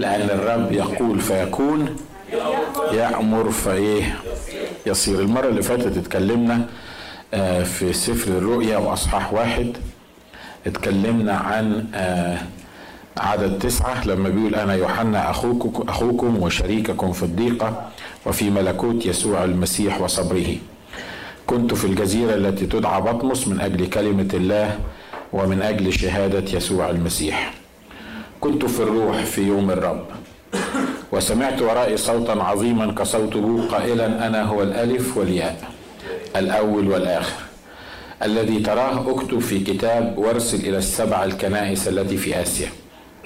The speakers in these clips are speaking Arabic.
لأن الرب يقول فيكون يأمر فإيه؟ يصير. المرة اللي فاتت اتكلمنا آه، في سفر الرؤيا وأصحاح واحد اتكلمنا عن آه، عدد تسعة لما بيقول أنا يوحنا أخوكم, أخوكم وشريككم في الضيقة وفي ملكوت يسوع المسيح وصبره. كنت في الجزيرة التي تدعى بطمس من أجل كلمة الله ومن أجل شهادة يسوع المسيح. كنت في الروح في يوم الرب. وسمعت ورائي صوتا عظيما كصوت بوق قائلا أنا هو الألف والياء الأول والآخر الذي تراه أكتب في كتاب وارسل إلى السبع الكنائس التي في آسيا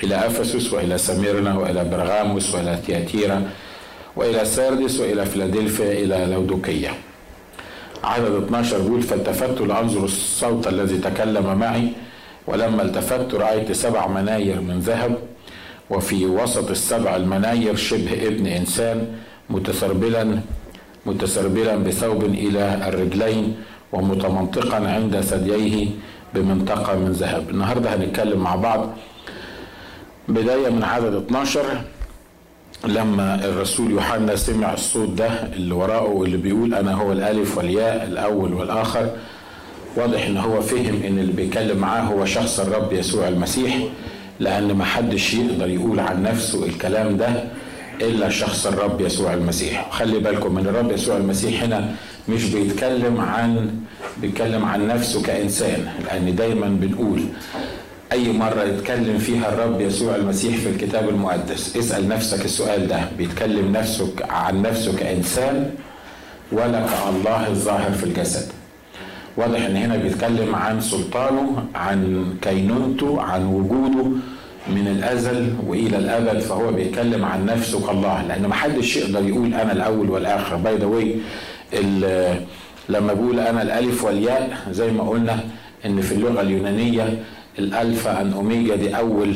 إلى أفسس وإلى سميرنا وإلى برغاموس وإلى تياتيرا وإلى ساردس وإلى فيلادلفيا إلى لودوكية عدد 12 بيقول فالتفت لأنظر الصوت الذي تكلم معي ولما التفت رأيت سبع مناير من ذهب وفي وسط السبع المناير شبه ابن إنسان متسربلا متسربلا بثوب إلى الرجلين ومتمنطقا عند ثدييه بمنطقة من ذهب. النهاردة هنتكلم مع بعض. بداية من عدد 12 لما الرسول يوحنا سمع الصوت ده اللي وراءه اللي بيقول أنا هو الألف والياء الأول والآخر واضح إن هو فهم إن اللي بيتكلم معاه هو شخص الرب يسوع المسيح لأن ما حدش يقدر يقول عن نفسه الكلام ده إلا شخص الرب يسوع المسيح. خلي بالكم إن الرب يسوع المسيح هنا مش بيتكلم عن بيتكلم عن نفسه كإنسان لأن دايما بنقول أي مرة يتكلم فيها الرب يسوع المسيح في الكتاب المقدس اسأل نفسك السؤال ده بيتكلم نفسه عن نفسه كإنسان ولا كالله الظاهر في الجسد؟ واضح إن هنا بيتكلم عن سلطانه عن كينونته عن وجوده من الأزل وإلى الأبد فهو بيتكلم عن نفسه كالله. لأن ما حدش يقدر يقول أنا الأول والآخر. by the way لما بقول أنا الألف والياء زي ما قلنا إن في اللغة اليونانية ال alpha and omega دي أول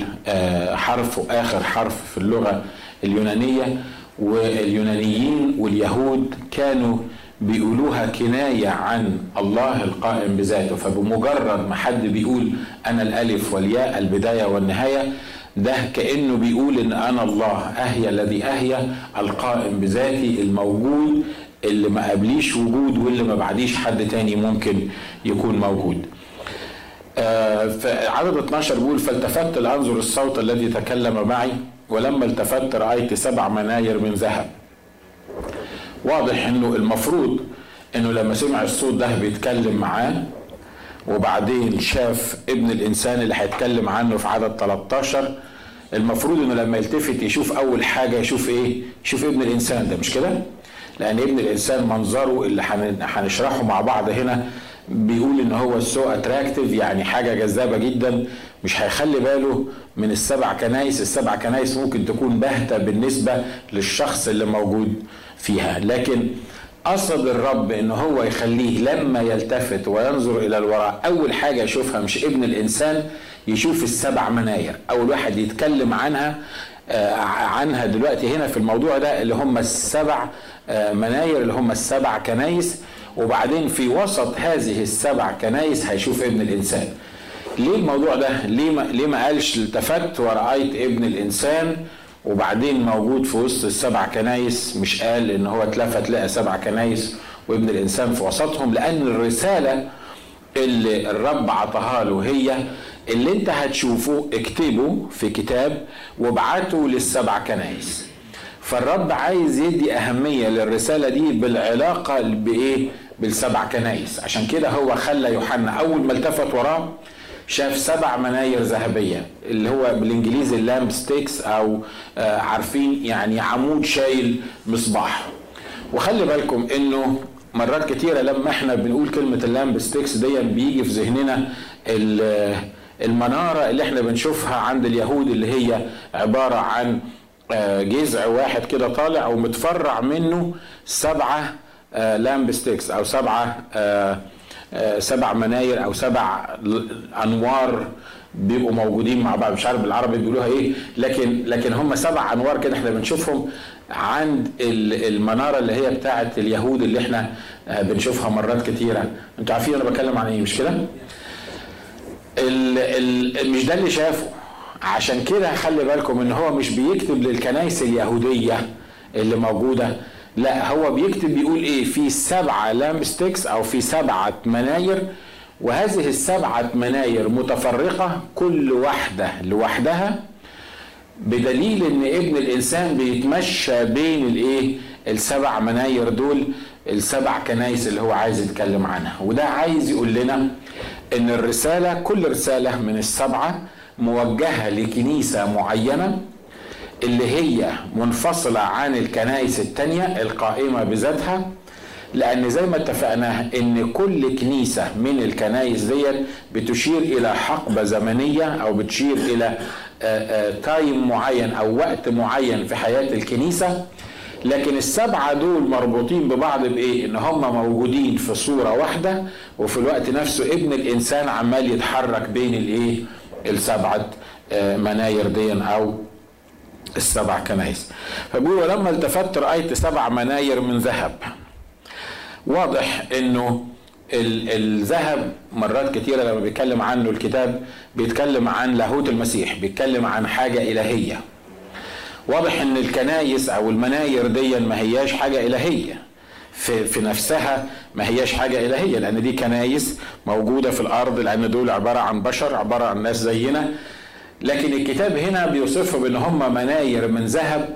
حرف وآخر حرف في اللغة اليونانية. واليونانيين واليهود كانوا بيقولوها كناية عن الله القائم بذاته. فبمجرد ما حد بيقول أنا الألف والياء البداية والنهاية ده كأنه بيقول إن أنا الله أهيا الذي أهيا القائم بذاتي الموجود اللي ما قبليش وجود واللي ما بعديش حد تاني ممكن يكون موجود. آه فعدد 12 بيقول فالتفت لأنظر الصوت الذي تكلم معي ولما التفت رأيت سبع مناير من ذهب. واضح إنه المفروض إنه لما سمع الصوت ده بيتكلم معاه وبعدين شاف ابن الإنسان اللي هيتكلم عنه في عدد 13 المفروض إنه لما يلتفت يشوف أول حاجة يشوف إيه؟ يشوف ابن الإنسان ده مش كده؟ لأن ابن الإنسان منظره اللي هنشرحه مع بعض هنا بيقول إن هو so attractive يعني حاجة جذابة جدا مش هيخلي باله من السبع كنايس السبع كنايس ممكن تكون باهتة بالنسبة للشخص اللي موجود فيها. لكن قصد الرب إن هو يخليه لما يلتفت وينظر إلى الوراء أول حاجة يشوفها مش ابن الإنسان يشوف السبع مناير. أول واحد يتكلم عنها آه عنها دلوقتي هنا في الموضوع ده اللي هم السبع آه مناير اللي هم السبع كنايس. وبعدين في وسط هذه السبع كنايس هيشوف ابن الإنسان. ليه الموضوع ده؟ ليه ما, ليه ما قالش التفت ورأيت ابن الإنسان؟ وبعدين موجود في وسط السبع كنايس مش قال إن هو اتلفت لقى سبع كنايس وابن الإنسان في وسطهم لأن الرسالة اللي الرب عطاها له هي اللي أنت هتشوفه اكتبه في كتاب وابعته للسبع كنايس. فالرب عايز يدي أهمية للرسالة دي بالعلاقة بإيه؟ بالسبع كنايس. عشان كده هو خلى يوحنا أول ما التفت وراه شاف سبع مناير ذهبية اللي هو بالإنجليزي ال lampsticks أو آه عارفين يعني عمود شايل مصباح. وخلي بالكم إنه مرات كتيرة لما إحنا بنقول كلمة ال lampsticks دي بيجي في ذهننا المنارة اللي إحنا بنشوفها عند اليهود اللي هي عبارة عن آه جذع واحد كده طالع ومتفرع منه سبعة آه lampsticks أو سبعة سبع مناير أو سبع أنوار بيبقوا موجودين مع بعض. مش عارف بالعربي بيقولوها إيه لكن لكن هم سبع أنوار كده إحنا بنشوفهم عند المنارة اللي هي بتاعه اليهود اللي إحنا بنشوفها مرات كتيرة. أنتوا عارفين أنا بتكلم عن إيه مش كده؟ مش ده اللي شافه. عشان كده خلي بالكم إن هو مش بيكتب للكنائس اليهودية اللي موجودة. لا هو بيكتب بيقول إيه؟ في سبعة لامستكس أو في سبعة مناير وهذه السبعة مناير متفرقة كل واحدة لوحدها بدليل إن ابن الإنسان بيتمشى بين الإيه؟ السبع مناير دول السبع كنايس اللي هو عايز يتكلم عنها. وده عايز يقول لنا إن الرسالة كل رسالة من السبعة موجهة لكنيسة معينة اللي هي منفصلة عن الكنائس التانية القائمة بذاتها لأن زي ما اتفقنا إن كل كنيسة من الكنائس دي بتشير إلى حقبة زمنية أو بتشير إلى تايم معين أو وقت معين في حياة الكنيسة لكن السبعة دول مربوطين ببعض بإيه؟ إن هم موجودين في صورة واحدة وفي الوقت نفسه ابن الإنسان عمال يتحرك بين الإيه؟ السبعة مناير دي أو السبع كنايس. فبيقول ولما التفت رأيت سبع مناير من ذهب. واضح إنه الذهب مرات كتيرة لما بيتكلم عنه الكتاب بيتكلم عن لاهوت المسيح بيتكلم عن حاجة إلهية واضح إن الكنايس أو المناير دي ما هياش حاجة إلهية في, في نفسها ما هياش حاجة إلهية لأن دي كنايس موجودة في الأرض لأن دول عبارة عن بشر عبارة عن ناس زينا لكن الكتاب هنا بيوصفهم إن هم مناير من ذهب.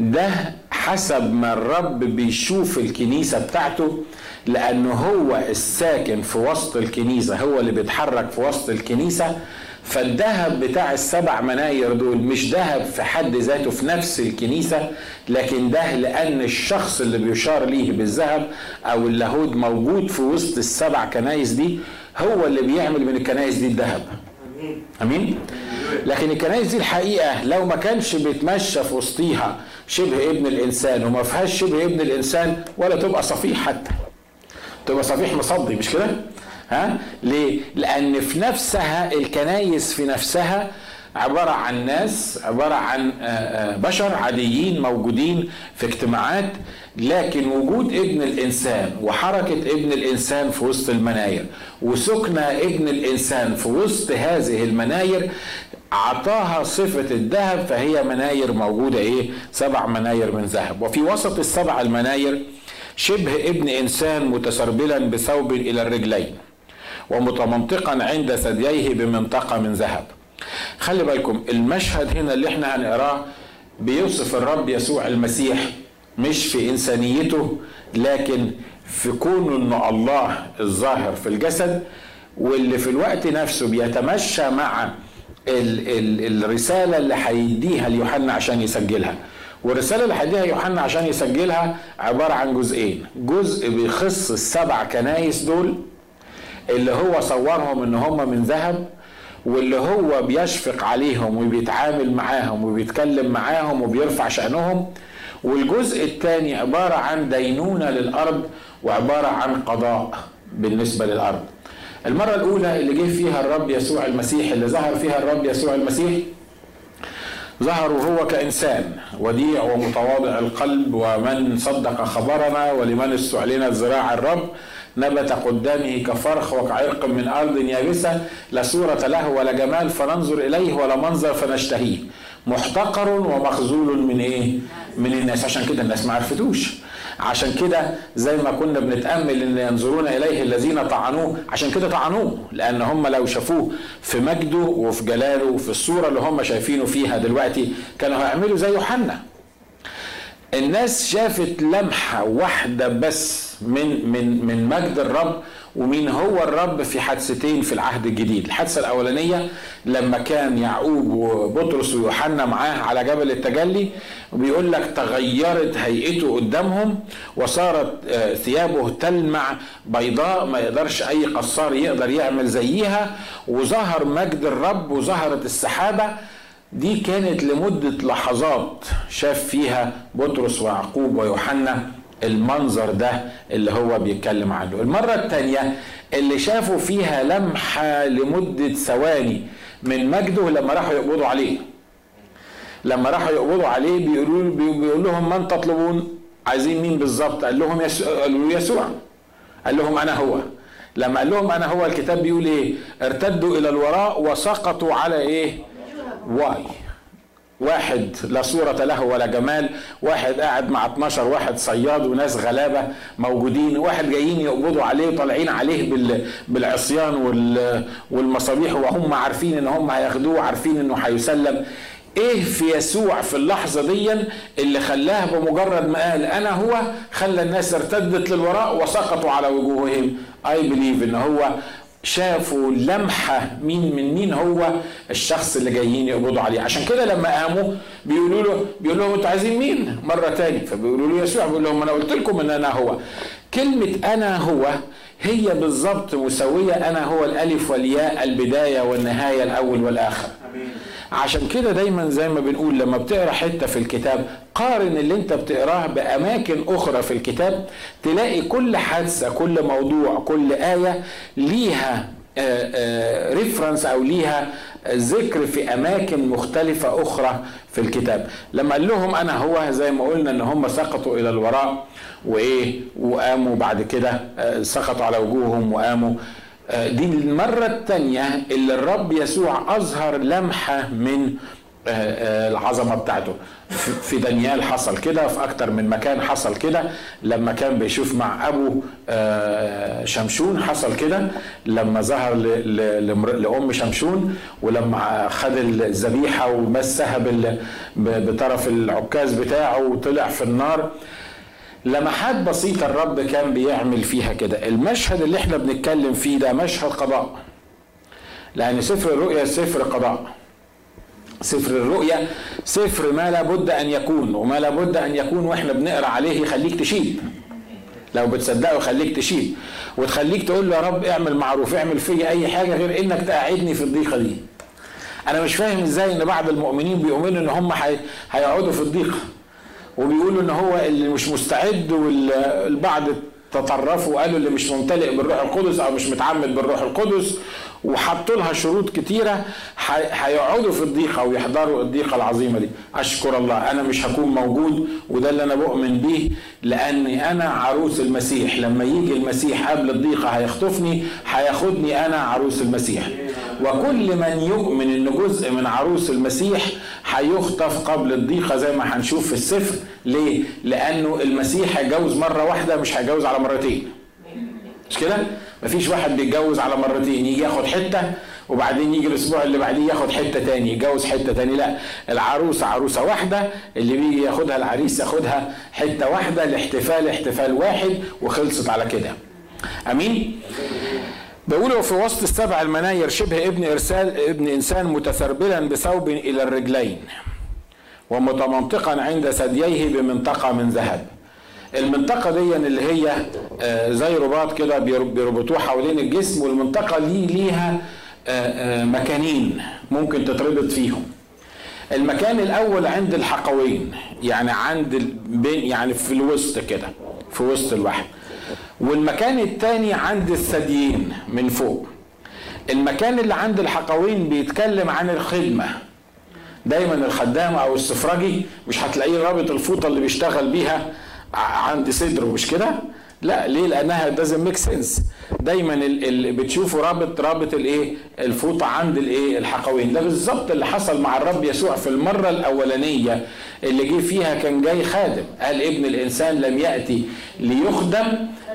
ده حسب ما الرب بيشوف الكنيسة بتاعته لأنه هو الساكن في وسط الكنيسة هو اللي بيتحرك في وسط الكنيسة. فالذهب بتاع السبع مناير دول مش ذهب في حد ذاته في نفس الكنيسة لكن ده لأن الشخص اللي بيشار ليه بالذهب أو اللاهوت موجود في وسط السبع كنايس دي هو اللي بيعمل من الكنايس دي الذهب. أمين؟ لكن الكنايس دي الحقيقة لو ما كانش بيتمشى في وسطيها. شبه ابن الإنسان وما فيهاش شبه ابن الإنسان ولا تبقى صفيح حتى. تبقى صفيح مصدي مش كده؟ ها؟ ليه؟ لأن في نفسها الكنايس في نفسها عبارة عن ناس عبارة عن بشر عاديين موجودين في اجتماعات لكن وجود ابن الإنسان وحركة ابن الإنسان في وسط المناير وسكن ابن الإنسان في وسط هذه المناير أعطاها صفة الذهب فهي مناير موجودة إيه؟ سبع مناير من ذهب. وفي وسط السبع المناير شبه ابن إنسان متسربلا بثوب إلى الرجلين ومتمنطقا عند ثدييه بمنطقة من ذهب. خلي بالكم المشهد هنا اللي إحنا هنقراه بيوصف الرب يسوع المسيح مش في إنسانيته لكن في كونه إن الله الظاهر في الجسد واللي في الوقت نفسه بيتمشى مع ال ال الرسالة اللي هيديها ليوحنا عشان يسجلها. والرسالة اللي هيديها يوحنا عشان يسجلها عبارة عن جزئين. جزء بيخص السبع كنايس دول اللي هو صورهم إن هم من ذهب واللي هو بيشفق عليهم وبيتعامل معاهم وبيتكلم معاهم وبيرفع شأنهم. والجزء الثاني عبارة عن دينونة للأرض وعبارة عن قضاء بالنسبة للأرض. المرة الأولى اللي جه فيها الرب يسوع المسيح اللي ظهر فيها الرب يسوع المسيح ظهر وهو كإنسان وديع ومتواضع القلب ومن صدق خبرنا ولمن استعلنت ذراع الرب نبت قدامه كفرخ وكعرق من أرض يابسة لا صورة له ولا جمال فننظر إليه ولا منظر فنشتهيه. محتقر ومخذول من إيه؟ من الناس. عشان كده الناس ما عرفتوش. عشان كده زي ما كنا بنتأمل إن ينظرون إليه الذين طعنوه عشان كده طعنوه لأن هم لو شافوه في مجده وفي جلاله وفي الصورة اللي هم شايفينه فيها دلوقتي كانوا هيعملوا زي يوحنا. الناس شافت لمحة واحدة بس من من من مجد الرب ومين هو الرب في حادثتين في العهد الجديد؟ الحادثة الأولانية لما كان يعقوب وبطرس ويوحنا معاه على جبل التجلي وبيقول لك تغيرت هيئته قدامهم وصارت ثيابه تلمع بيضاء ما يقدرش أي قصار يقدر يعمل زيها وظهر مجد الرب وظهرت السحابة. دي كانت لمدة لحظات شاف فيها بطرس ويعقوب ويوحنا. المنظر ده اللي هو بيتكلم عنه. المرة الثانية اللي شافوا فيها لمحة لمدة ثواني من مجده لما راحوا يقبضوا عليه. لما راحوا يقبضوا عليه بيقولوا بيقول لهم من تطلبون؟ عايزين مين بالظبط؟ قال لهم يسوع قالوا يسوع. قال لهم أنا هو. لما قال لهم أنا هو الكتاب بيقول إيه؟ ارتدوا إلى الوراء وسقطوا على إيه؟ واي. واحد لا صورة له ولا جمال واحد قاعد مع 12 واحد صياد وناس غلابة موجودين واحد جايين يقبضوا عليه وطالعين عليه بالعصيان والمصابيح وهم عارفين إن هم هياخدوه عارفين إنه هيسلم. إيه في يسوع في اللحظة دي اللي خلاه بمجرد ما قال أنا هو خلى الناس ارتدت للوراء وسقطوا على وجوههم؟ اي بليف إن هو شافوا لمحة مين من مين هو الشخص اللي جايين يقبضوا عليه. عشان كده لما قاموا بيقولوا له بيقول لهم أنتوا عايزين مين؟ مرة تاني. فبيقولوا له يسوع بيقول لهم أنا قلت لكم إن أنا هو. كلمة أنا هو هي بالظبط مساوية أنا هو الألف والياء البداية والنهاية الأول والآخر. عشان كده دايما زي ما بنقول لما بتقرأ حتة في الكتاب قارن اللي أنت بتقراه بأماكن أخرى في الكتاب تلاقي كل حادثة كل موضوع كل آية ليها ريفرنس أو ليها ذكر في أماكن مختلفة أخرى في الكتاب. لما قال لهم أنا هو زي ما قلنا إن هم سقطوا إلى الوراء وإيه وقاموا بعد كده سقطوا على وجوههم وقاموا. آه، دي المرة الثانية اللي الرب يسوع أظهر لمحة من آه، آه، العظمة بتاعته. في دانيال حصل كده في أكتر من مكان حصل كده. لما كان بيشوف مع أبو شمشون حصل كده. لما ظهر لأم شمشون ولما خد الذبيحة ومسها بطرف العكاز بتاعه وطلع في النار. لمحات بسيطة الرب كان بيعمل فيها كده. المشهد اللي إحنا بنتكلم فيه ده مشهد قضاء. لأن سفر الرؤيا سفر قضاء. سفر الرؤيا سفر ما لابد أن يكون وما لابد أن يكون وإحنا بنقرأ عليه يخليك تشيل. لو بتصدقه يخليك تشيل. وتخليك تقول له يا رب اعمل معروف اعمل فيا أي حاجة غير إنك تقعدني في الضيقة دي. أنا مش فاهم إزاي إن بعض المؤمنين بيؤمنوا إن هم هيقعدوا في الضيقة. وبيقولوا إن هو اللي مش مستعد والبعض تطرفوا وقالوا اللي مش ممتلئ بالروح القدس أو مش متعمد بالروح القدس. وحطوا لها شروط كتيرة هيقعدوا في الضيقة ويحضروا الضيقة العظيمة دي. أشكر الله أنا مش هكون موجود وده اللي أنا بؤمن بيه لأني أنا عروس المسيح. لما يجي المسيح قبل الضيقة هيخطفني هياخدني أنا عروس المسيح. وكل من يؤمن إن جزء من عروس المسيح هيخطف قبل الضيقة زي ما هنشوف في السفر. ليه؟ لأنه المسيح هيجوز مرة واحدة مش هيجوز على مرتين. مش كده؟ مفيش واحد بيتجوز على مرتين يجي ياخد حتة وبعدين يجي الأسبوع اللي بعديه ياخد حتة تاني يتجوز حتة تاني. لا العروسة عروسة واحدة اللي بيجي ياخدها العريس ياخدها حتة واحدة الاحتفال احتفال واحد وخلصت على كده. أمين؟ بيقولوا في وسط السبع المناير شبه ابن إرسال ابن إنسان متسربلا بثوب إلى الرجلين ومتمنطقا عند ثدييه بمنطقة من ذهب. المنطقة دي اللي هي آه، زي رباط كده بيربطوه حوالين الجسم والمنطقة دي ليها آه، آه، مكانين ممكن تتربط فيهم. المكان الأول عند الحقوين يعني عند بين يعني في الوسط كده في وسط الواحد والمكان الثاني عند الثديين من فوق. المكان اللي عند الحقوين بيتكلم عن الخدمة. دايما الخدام أو السفرجي مش هتلاقيه رابط الفوطة اللي بيشتغل بيها عند صدره مش كده؟ لا ليه؟ لأنها doesn't make sense. دايما اللي بتشوفوا رابط رابط الإيه؟ الفوطه عند الإيه؟ الحقوين. ده بالظبط اللي حصل مع الرب يسوع في المرة الأولانية اللي جه فيها كان جاي خادم. قال ابن الإنسان لم يأتي ليخدم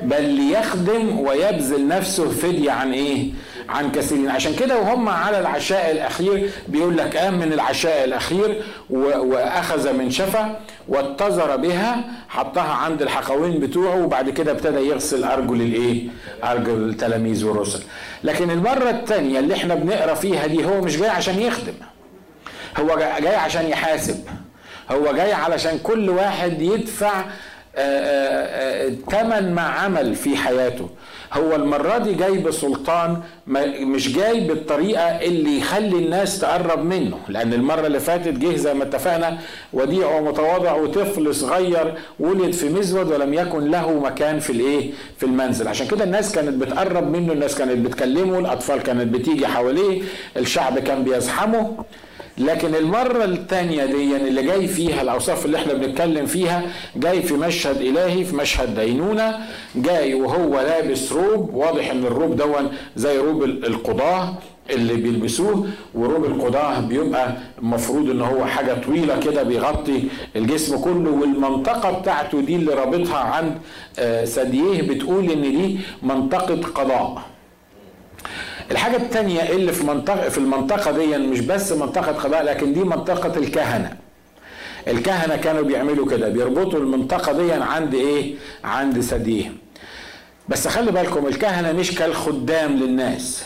بل ليخدم ويبذل نفسه فدية عن إيه؟ عن كثيرين. عشان كده وهم على العشاء الأخير بيقول لك قام من العشاء الأخير وأخذ من شفا واتزر بها حطها عند الحقوين بتوعه وبعد كده ابتدى يغسل أرجل الإيه؟ أرجل التلاميذ والرسل. لكن المرة الثانية اللي إحنا بنقرأ فيها دي هو مش جاي عشان يخدم هو جاي عشان يحاسب هو جاي علشان كل واحد يدفع ثمن ما عمل في حياته. هو المرة دي جاي بسلطان مش جاي بالطريقة اللي يخلي الناس تقرب منه لأن المرة اللي فاتت جه زي ما اتفقنا وديع ومتواضع وطفل صغير ولد في مزود ولم يكن له مكان في الإيه؟ في المنزل. عشان كده الناس كانت بتقرب منه الناس كانت بتكلمه الأطفال كانت بتيجي حواليه الشعب كان بيزحمه. لكن المرة الثانية دي اللي جاي فيها الأوصاف اللي إحنا بنتكلم فيها جاي في مشهد إلهي في مشهد دينونة جاي وهو لابس روب واضح إن الروب دون زي روب القضاة اللي بيلبسوه وروب القضاة بيبقى المفروض إن هو حاجة طويلة كده بيغطي الجسم كله والمنطقة بتاعته دي اللي رابطها عند آه، ثدييه بتقول إن دي منطقة قضاء. الحاجة التانية اللي في منطقة في المنطقة دي مش بس منطقة قضاء لكن دي منطقة الكهنة. الكهنة كانوا بيعملوا كده بيربطوا المنطقة دي عند إيه؟ عند ثدييه بس خلي بالكم الكهنة مش كالخدام للناس.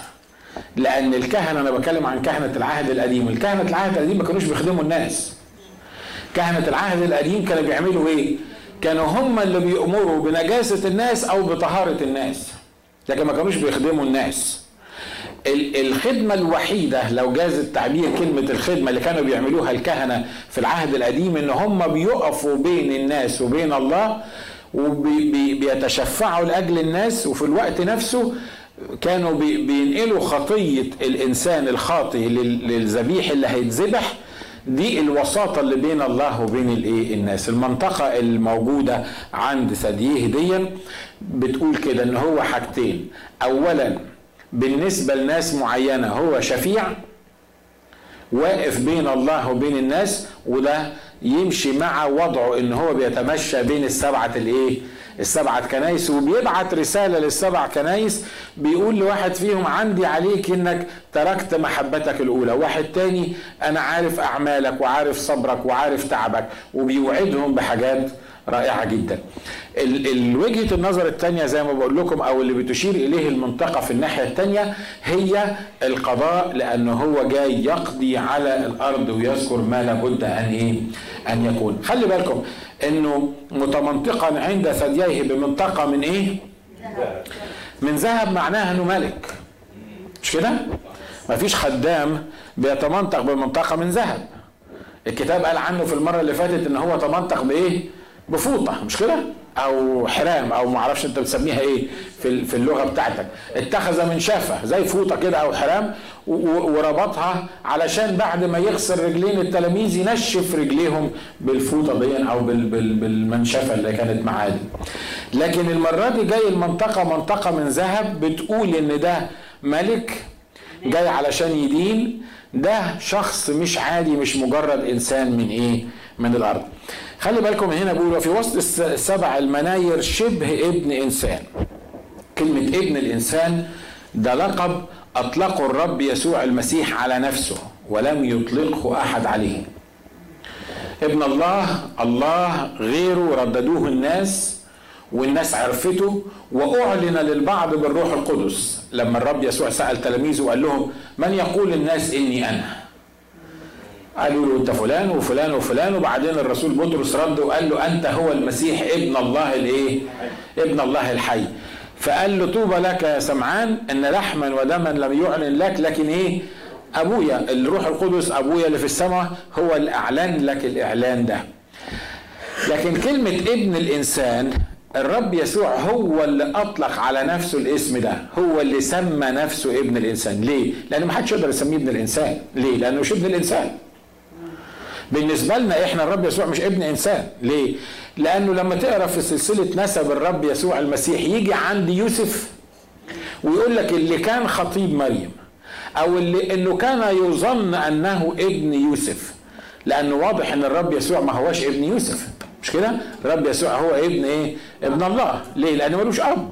لأن الكهنة أنا بتكلم عن كهنة العهد القديم. الكهنة العهد القديم ما كانوش بيخدموا الناس. كهنة العهد القديم كانوا بيعملوا إيه؟ كانوا هم اللي بيأمروا بنجاسة الناس أو بطهارة الناس. لكن ما كانوش بيخدموا الناس. الخدمة الوحيدة لو جاز التعبير كلمة الخدمة اللي كانوا بيعملوها الكهنة في العهد القديم إن هم بيقفوا بين الناس وبين الله وبيتشفعوا لأجل الناس وفي الوقت نفسه كانوا بينقلوا خطية الإنسان الخاطئ للذبيح اللي هيتذبح. دي الوساطة اللي بين الله وبين الإيه؟ الناس. المنطقة الموجودة عند ثدييه دي بتقول كده إن هو حاجتين. اولا بالنسبة لناس معينة هو شفيع واقف بين الله وبين الناس وده يمشي مع وضعه إن هو بيتمشى بين السبعة الإيه؟ السبعة كنايس وبيبعت رسالة للسبع كنايس بيقول لواحد فيهم عندي عليك إنك تركت محبتك الأولى. واحد تاني أنا عارف أعمالك وعارف صبرك وعارف تعبك. وبيوعدهم بحاجات رائعة جدا. الوجهه النظر الثانية زي ما بقول لكم أو اللي بتشير إليه المنطقة في الناحية الثانية هي القضاء لأنه هو جاي يقضي على الأرض ويذكر ما لابد أن إيه؟ أن يكون. خلي بالكم إنه متمنطقا عند ثدييه بمنطقة من إيه؟ من ذهب معناها إنه ملك. مش كده؟ مفيش خدام بيتمنطق بمنطقة من ذهب. الكتاب قال عنه في المرة اللي فاتت إن هو تمنطق بإيه؟ بفوطه مش كده؟ أو حرام أو ما أعرفش أنت بتسميها إيه في اللغة بتاعتك. اتخذ من شافه زي فوطة كده أو حرام وربطها علشان بعد ما يغسل رجلين التلاميذ ينشف رجليهم بالفوطة دي أو بالمنشفة اللي كانت معاه دي. لكن المرة دي جاي المنطقة منطقة من ذهب بتقول إن ده ملك جاي علشان يدين. ده شخص مش عادي مش مجرد إنسان من إيه؟ من الأرض. خلي بالكم هنا بيقول وفي وسط السبع المناير شبه ابن إنسان. كلمة ابن الإنسان ده لقب اطلقه الرب يسوع المسيح على نفسه ولم يطلقه أحد عليه. ابن الله الله غيره رددوه الناس والناس عرفته وأعلن للبعض بالروح القدس. لما الرب يسوع سأل تلاميذه وقال لهم من يقول الناس إني أنا؟ قالوا له انت فلان وفلان وفلان وبعدين الرسول بطرس رد وقال له انت هو المسيح ابن الله الايه؟ ابن الله الحي. فقال له طوبى لك يا سمعان ان لحما ودما لم يعلن لك لكن إيه؟ ابويا الروح القدس ابويا اللي في السماء هو اللي اعلن لك الاعلان ده. لكن كلمة ابن الانسان الرب يسوع هو اللي اطلق على نفسه الاسم ده هو اللي سمى نفسه ابن الانسان. ليه؟ لأن ما حدش يقدر يسميه ابن الانسان. ليه؟ لأنه مش ابن الانسان. بالنسبة لنا إحنا الرب يسوع مش ابن إنسان. ليه؟ لأنه لما تقرأ في سلسلة نسب الرب يسوع المسيح يجي عند يوسف ويقول لك اللي كان خطيب مريم أو اللي إنه كان يظن أنه ابن يوسف. لأنه واضح إن الرب يسوع ما هوش ابن يوسف. مش كده؟ الرب يسوع هو ابن إيه؟ ابن الله. ليه؟ لأنه ملوش أب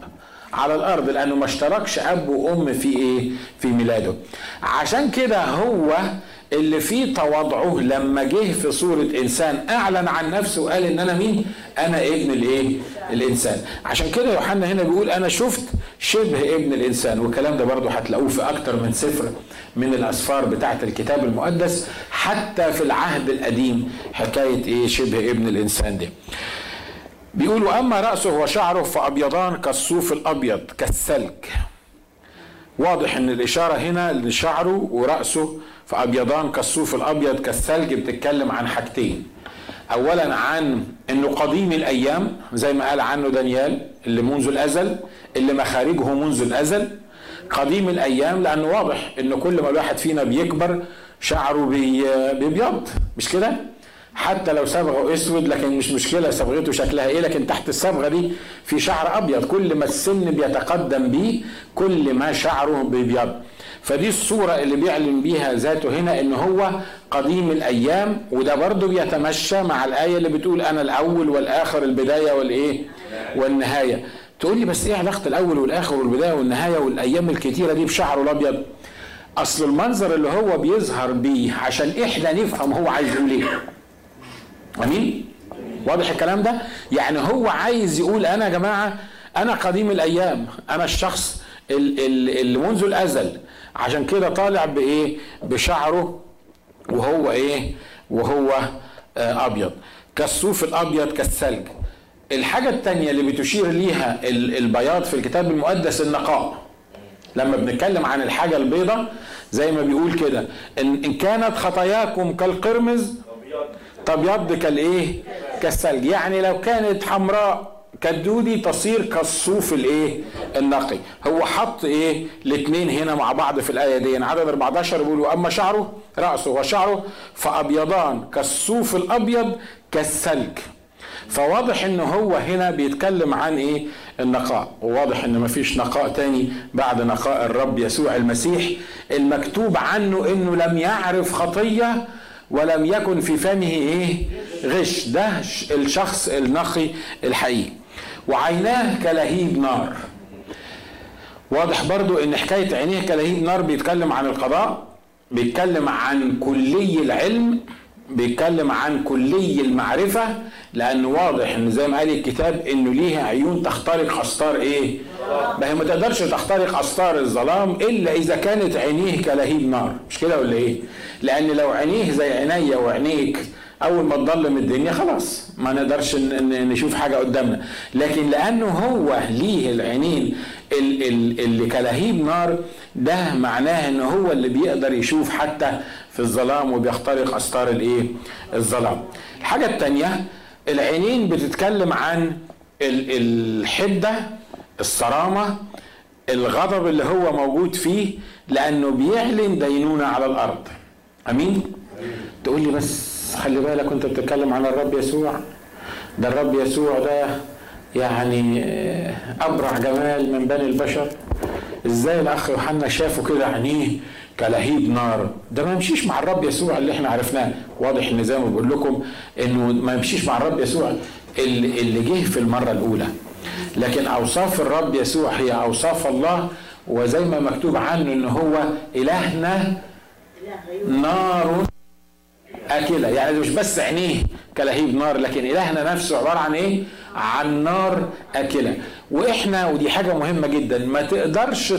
على الأرض لأنه ما اشتركش أب وأم في إيه؟ في ميلاده. عشان كده هو اللي فيه تواضعه لما جه في صورة إنسان أعلن عن نفسه وقال إن أنا مين؟ أنا ابن الإيه؟ الإنسان. عشان كده يوحنا هنا بيقول أنا شفت شبه ابن الإنسان والكلام ده برضه هتلاقوه في أكتر من سفر من الأسفار بتاعة الكتاب المقدس حتى في العهد القديم حكاية إيه شبه ابن الإنسان دي. بيقولوا أما رأسه وشعره فأبيضان كالصوف الأبيض كالثلج. واضح إن الإشارة هنا لشعره ورأسه فأبيضان كالصوف الأبيض كالثلج بتتكلم عن حاجتين. اولا عن إنه قديم الأيام زي ما قال عنه دانيال اللي منذ الأزل اللي مخارجه منذ الأزل. قديم الأيام لأنه واضح ان كل ما الواحد فينا بيكبر شعره بيبيض. مش كده؟ حتى لو صبغه أسود لكن مش مشكلة صبغته شكلها إيه؟ لكن تحت الصبغة دي في شعر أبيض. كل ما السن بيتقدم بيه كل ما شعره بيبيض. فدي الصورة اللي بيعلن بيها ذاته هنا إن هو قديم الأيام وده برضه بيتمشى مع الآية اللي بتقول أنا الأول والآخر البداية والإيه؟ والنهاية. تقول لي بس إيه علاقة الأول والآخر والبداية والنهاية والأيام الكتيرة دي بشعره الأبيض؟ أصل المنظر اللي هو بيظهر بيه عشان إحنا نفهم هو عايز يقول إيه. أمين؟ واضح الكلام ده؟ يعني هو عايز يقول أنا يا جماعة أنا قديم الأيام أنا الشخص اللي منذ الأزل عشان كده طالع بإيه؟ بشعره وهو إيه؟ وهو آه أبيض. كالصوف الأبيض كالثلج. الحاجة التانية اللي بتشير ليها البياض في الكتاب المقدس النقاء. لما بنتكلم عن الحاجة البيضة زي ما بيقول كده إن, كانت خطاياكم كالقرمز تبيض كالإيه؟ كالثلج. يعني لو كانت حمراء كالدودي تصير كالصوف الايه؟ النقي. هو حط إيه؟ الاثنين هنا مع بعض في الآية دي. عدد 14 بيقولوا أما شعره؟ رأسه. وشعره فأبيضان كالصوف الأبيض كالثلج. فواضح إن هو هنا بيتكلم عن إيه؟ النقاء. وواضح إن مفيش نقاء تاني بعد نقاء الرب يسوع المسيح المكتوب عنه إنه لم يعرف خطية ولم يكن في فمه إيه؟ غش. ده الشخص النقي الحقيقي. وعيناه كلهيب نار واضح برضو إن حكاية عينيه كلهيب نار بيتكلم عن القضاء بيتكلم عن كلي العلم بيتكلم عن كلي المعرفة لأنه واضح إن زي ما قال الكتاب إنه ليها عيون تخترق أستار إيه؟ ما هي ما تقدرش تخترق أستار الظلام إلا إذا كانت عينيه كلهيب نار مش كده ولا إيه؟ لأن لو عينيه زي عينيا وعينيك أول ما تضلم الدنيا خلاص ما نقدرش نشوف حاجة قدامنا. لكن لأنه هو ليه العينين اللي كلهيب نار ده معناه ان هو اللي بيقدر يشوف حتى في الظلام وبيخترق استار الإيه؟ الظلام. الحاجة الثانية العينين بتتكلم عن الحدة الصرامة الغضب اللي هو موجود فيه لأنه بيعلن دينونة على الأرض. أمين؟ تقول لي بس خلي بالك وانت بتتكلم عن الرب يسوع. ده الرب يسوع ده يعني ابرع جمال من بني البشر. إزاي الأخ يوحنا شافه كده عينيه كلهيب نار؟ ده ما يمشيش مع الرب يسوع اللي إحنا عرفناه. واضح ان زي ما بقول لكم إنه ما يمشيش مع الرب يسوع اللي, اللي جه في المرة الأولى. لكن أوصاف الرب يسوع هي أوصاف الله وزي ما مكتوب عنه إن هو إلهنا. نار اكله يعني مش بس عينيه كلهيب نار لكن إلهنا نفسه عبارة عن إيه؟ عن نار آكلة. وإحنا ودي حاجة مهمة جدا ما تقدرش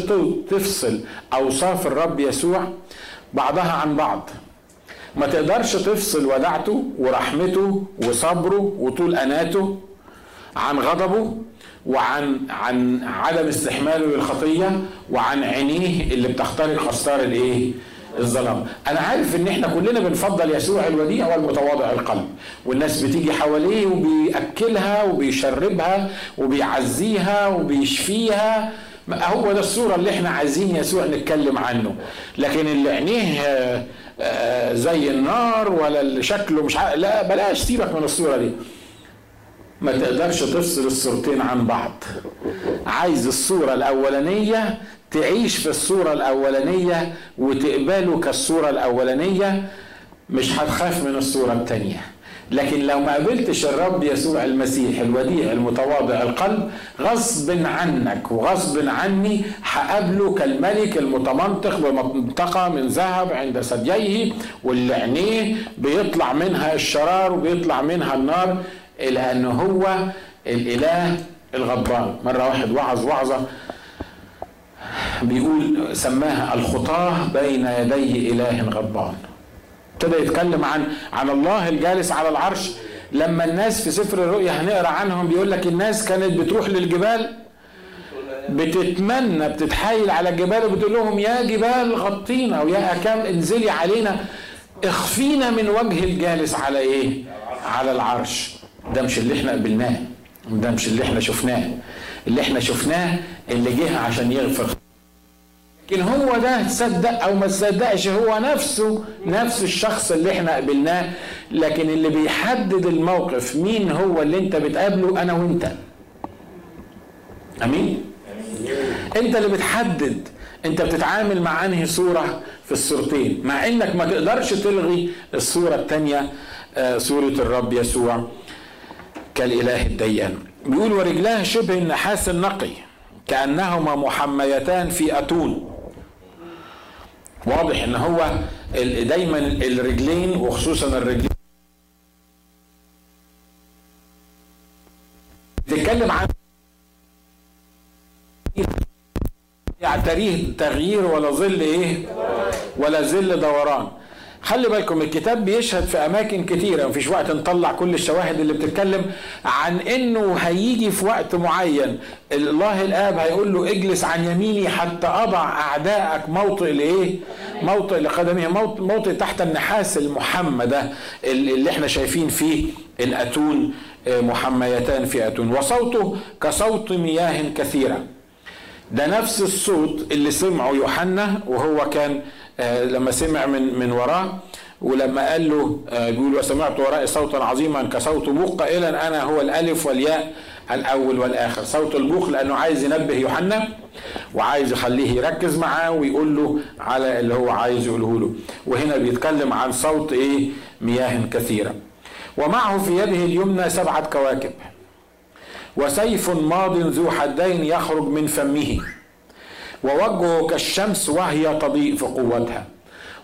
تفصل أوصاف الرب يسوع بعضها عن بعض. ما تقدرش تفصل ودعته ورحمته وصبره وطول أناته عن غضبه وعن عن عدم استحماله للخطية وعن عينيه اللي بتخترق استار الإيه؟ الظلام. أنا عارف إن إحنا كلنا بنفضل يسوع الوديع والمتواضع القلب. والناس بتيجي حواليه وبيأكلها وبيشربها وبيعزيها وبيشفيها. هو ده الصورة اللي إحنا عايزين يسوع نتكلم عنه. لكن اللي عينيه آه، آه، زي النار ولا اللي شكله مش ع... لا بلاش سيبك من الصورة دي. ما تقدرش تفصل الصورتين عن بعض. عايز الصورة الأولانية تعيش في الصورة الأولانية وتقبله كالصورة الأولانية مش هتخاف من الصورة التانية. لكن لو ما قابلتش الرب يسوع المسيح الوديع المتواضع القلب غصب عنك وغصب عني هقابله كالملك المتمنطق بمنطقة من ذهب عند ثدييه واللي عينيه بيطلع منها الشرار وبيطلع منها النار لأنه هو الإله الغضبان مرة واحد وعظ وعظة. بيقول سماها الخطاه بين يدي إله غضبان. ابتدى يتكلم عن عن الله الجالس على العرش. لما الناس في سفر الرؤيا هنقرأ عنهم بيقول لك الناس كانت بتروح للجبال بتتمنى بتتحايل على الجبال وبتقول لهم يا جبال غطينا ويا اكام انزلي علينا. اخفينا من وجه الجالس على إيه؟ على العرش. ده مش اللي إحنا قبلناه ده مش اللي إحنا شفناه. اللي إحنا شفناه اللي جه عشان يغفر. لكن هو ده تصدق أو ما تصدقش هو نفسه نفس الشخص اللي إحنا قابلناه. لكن اللي بيحدد الموقف مين هو اللي انت بتقابله؟ أنا وانت. أمين؟ انت اللي بتحدد. انت بتتعامل مع انهي صورة في الصورتين. مع انك ما تقدرش تلغي الصورة الثانية آه، صورة الرب يسوع. كالإله الديان بيقول ورجلاه شبه النحاس النقي كأنهما محميتان في اتون واضح إن هو دايما الرجلين وخصوصا الرجلين. تتكلم عن يعتريه تغيير ولا ظل إيه؟ ولا ظل دوران. خلي بالكم الكتاب بيشهد في أماكن كتيره مفيش وقت نطلع كل الشواهد اللي بتتكلم عن إنه هيجي في وقت معين. الله الآب هيقول له اجلس عن يميني حتى أضع اعدائك موطئ لإيه؟ موطئ لقدمه موطئ, تحت النحاس المحمى ده اللي إحنا شايفين فيه. الاتون آه، محميتان في أتون. وصوته كصوت مياه كثيرة. ده نفس الصوت اللي سمعه يوحنا وهو كان لما سمع من من وراه ولما قال له آه، بيقول وسمعت ورائي صوتا عظيما كصوت بوق. قائلا أنا هو الألف والياء الأول والآخر. صوت البوق لأنه عايز ينبه يوحنا وعايز يخليه يركز معاه ويقول له على اللي هو عايز يقوله له. وهنا بيتكلم عن صوت إيه؟ مياه كثيرة. ومعه في يده اليمنى سبعة كواكب وسيف ماض ذو حدين يخرج من فمه. ووجهه كالشمس وهي تضيء في قوتها.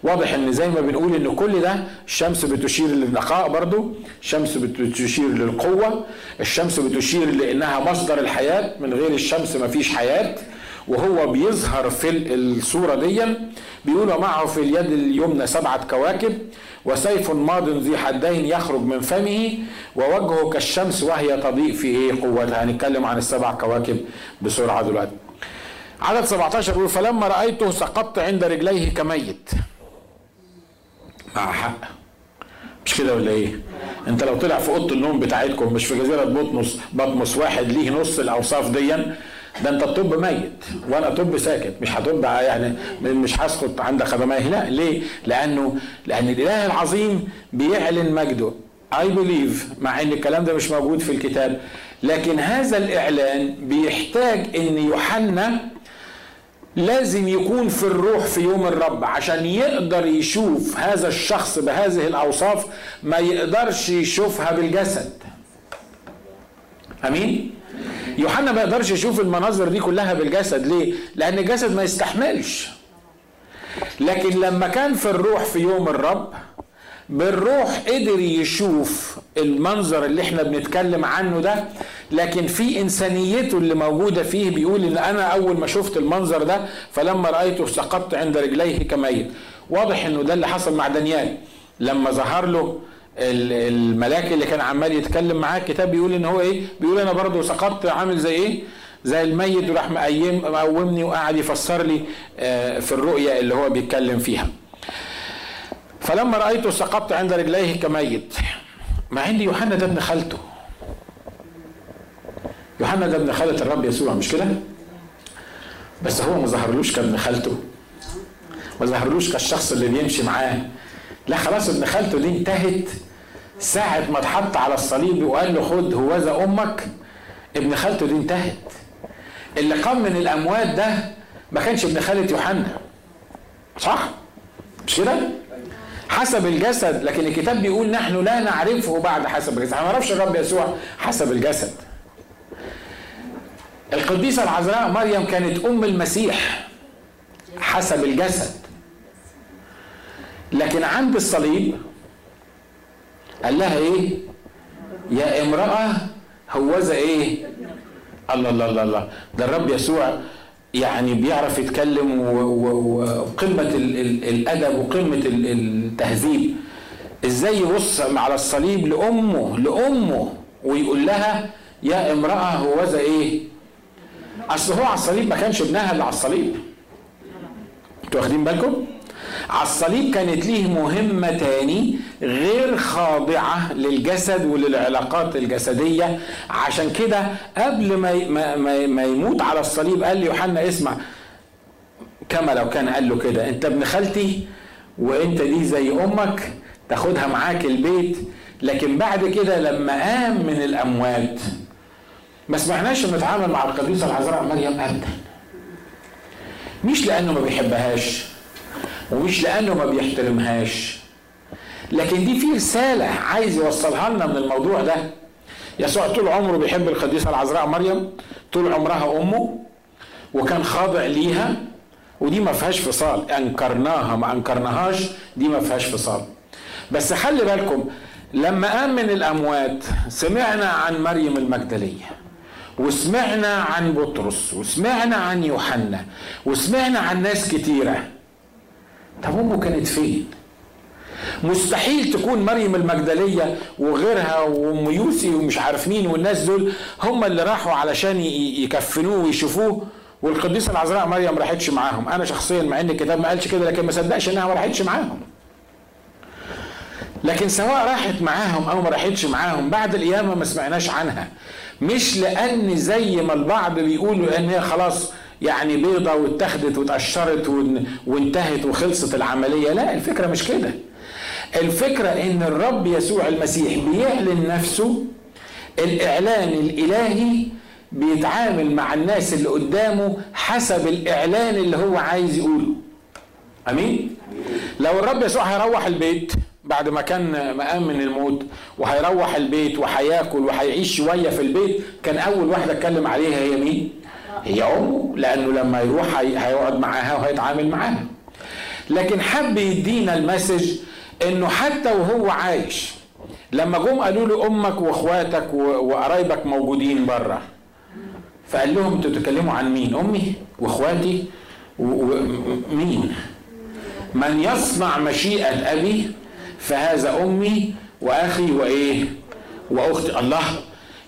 واضح إن زي ما بنقول إن كل ده الشمس بتشير للنقاء برضو الشمس بتشير للقوة الشمس بتشير لإنها مصدر الحياة من غير الشمس ما فيش حياة. وهو بيظهر في الصورة دي بيقول معه في اليد اليمنى سبعة كواكب وسيف ماض ذي حدين يخرج من فمه ووجهه كالشمس وهي تضيء في إيه قوتها. هنتكلم عن السبع كواكب بسرعة دلوقتي. عدد 17 يقول فلما رأيته سقطت عند رجليه كميت. مع حق. مش كده ولا إيه؟ أنت لو طلع في أوضة النوم بتاعتكم مش في جزيرة بطمس بطمس واحد ليه نص الأوصاف ديا ده أنت الطب ميت وأنا طب ساكت مش هطب يعني مش هسقط عند خدمائه. لا ليه؟ لأنه لأن الإله العظيم بيعلن مجده. اي بليف مع إن الكلام ده مش موجود في الكتاب لكن هذا الإعلان بيحتاج إن يوحنا لازم يكون في الروح في يوم الرب عشان يقدر يشوف هذا الشخص بهذه الأوصاف ما يقدرش يشوفها بالجسد. أمين؟ يوحنا ما يقدرش يشوف المناظر دي كلها بالجسد. ليه؟ لأن الجسد ما يستحملش. لكن لما كان في الروح في يوم الرب بالروح قدر يشوف المنظر اللي إحنا بنتكلم عنه ده لكن في إنسانيته اللي موجودة فيه بيقول إن أنا أول ما شفت المنظر ده فلما رأيته سقطت عند رجليه كميت. واضح إنه ده اللي حصل مع دانيال. لما ظهر له الملاك اللي كان عمال يتكلم معاه الكتاب بيقول إن هو إيه؟ بيقول أنا برضه سقطت عامل زي إيه؟ زي الميت وراح مقيم مقومني وقعد يفسر لي آه، في الرؤيا اللي هو بيتكلم فيها. فلما رأيته سقطت عند رجليه كميت. مع عندي يوحنا ده ابن خالته. يوحنا ده ابن خالة الرب يسوع مش كده؟ بس هو ما ظهرلوش كابن خالته. ما ظهرلوش كالشخص اللي بيمشي معاه. لا خلاص ابن خالته دي انتهت. ساعة ما اتحط على الصليب وقال له خد هوذا أمك ابن خالته دي انتهت. اللي قام من الأموات ده ما كانش ابن خالة يوحنا. صح؟ مش كده؟ حسب الجسد لكن الكتاب بيقول نحن لا نعرفه بعد حسب الجسد. ما نعرفش الرب يسوع حسب الجسد. القديسة العذراء مريم كانت أم المسيح حسب الجسد. لكن عند الصليب قال لها إيه؟ يا امرأة هوذا إيه؟ الله الله الله الله. ده الرب يسوع يعني بيعرف يتكلم وقمة الأدب وقمة التهذيب. إزاي يبص على الصليب لأمه لأمه ويقول لها يا امرأة هوذا إيه؟ أصل هو على الصليب ما كانش ابنها اللي على الصليب. أنتوا واخدين بالكم؟ على الصليب كانت ليه مهمة تاني غير خاضعة للجسد وللعلاقات الجسدية. عشان كده قبل ما ما, يموت على الصليب قال لي يوحنا اسمع. كما لو كان قال له كده. انت ابن خالتي وانت دي زي أمك تاخدها معاك البيت. لكن بعد كده لما قام من الاموات ما سمعناش انه اتعامل مع القديسه العذراء مريم ابدا. مش لأنه ما بيحبهاش ومش لأنه ما بيحترمهاش. لكن دي في رسالة عايز يوصلها لنا من الموضوع ده. يسوع طول عمره بيحب القديسة العذراء مريم طول عمرها أمه وكان خاضع ليها ودي ما فيهاش فصال. أنكرناها ما أنكرناهاش دي ما فيهاش فصال. بس خلي بالكم لما قام من الأموات سمعنا عن مريم المجدلية وسمعنا عن بطرس وسمعنا عن يوحنا وسمعنا عن ناس كتيرة طب امه كانت فين؟ مستحيل تكون مريم المجدلية وغيرها وأم يوسي ومش عارف مين والناس دول هم اللي راحوا علشان يكفنوه ويشوفوه والقديسة العذراء مريم راحتش معاهم. أنا شخصيا مع إن الكتاب ما قالش كده لكن ما صدقش إنها ما راحتش معاهم. لكن سواء راحت معاهم أو ما راحتش معاهم بعد القيامة ما سمعناش عنها. مش لأن زي ما البعض بيقولوا إن هي خلاص يعني بيضة واتخذت واتقشرت وانتهت وخلصت العملية. لا الفكرة مش كده. الفكرة إن الرب يسوع المسيح بيعلن نفسه. الإعلان الإلهي بيتعامل مع الناس اللي قدامه حسب الإعلان اللي هو عايز يقوله. أمين؟ لو الرب يسوع هيروح البيت بعد ما كان مقام من الموت وهيروح البيت وهياكل وهيعيش شوية في البيت كان أول واحدة أتكلم عليها هي مين؟ هي امه لأنه لما يروح هيقعد معاها وهيتعامل معاها. لكن حب يدينا المسج إنه حتى وهو عايش لما جم قالوا له أمك وأخواتك وقرايبك موجودين بره فقال لهم أنتوا بتتكلموا عن مين؟ أمي وأخواتي ومين من يصنع مشيئة أبي فهذا أمي وأخي وإيه؟ وأختي. الله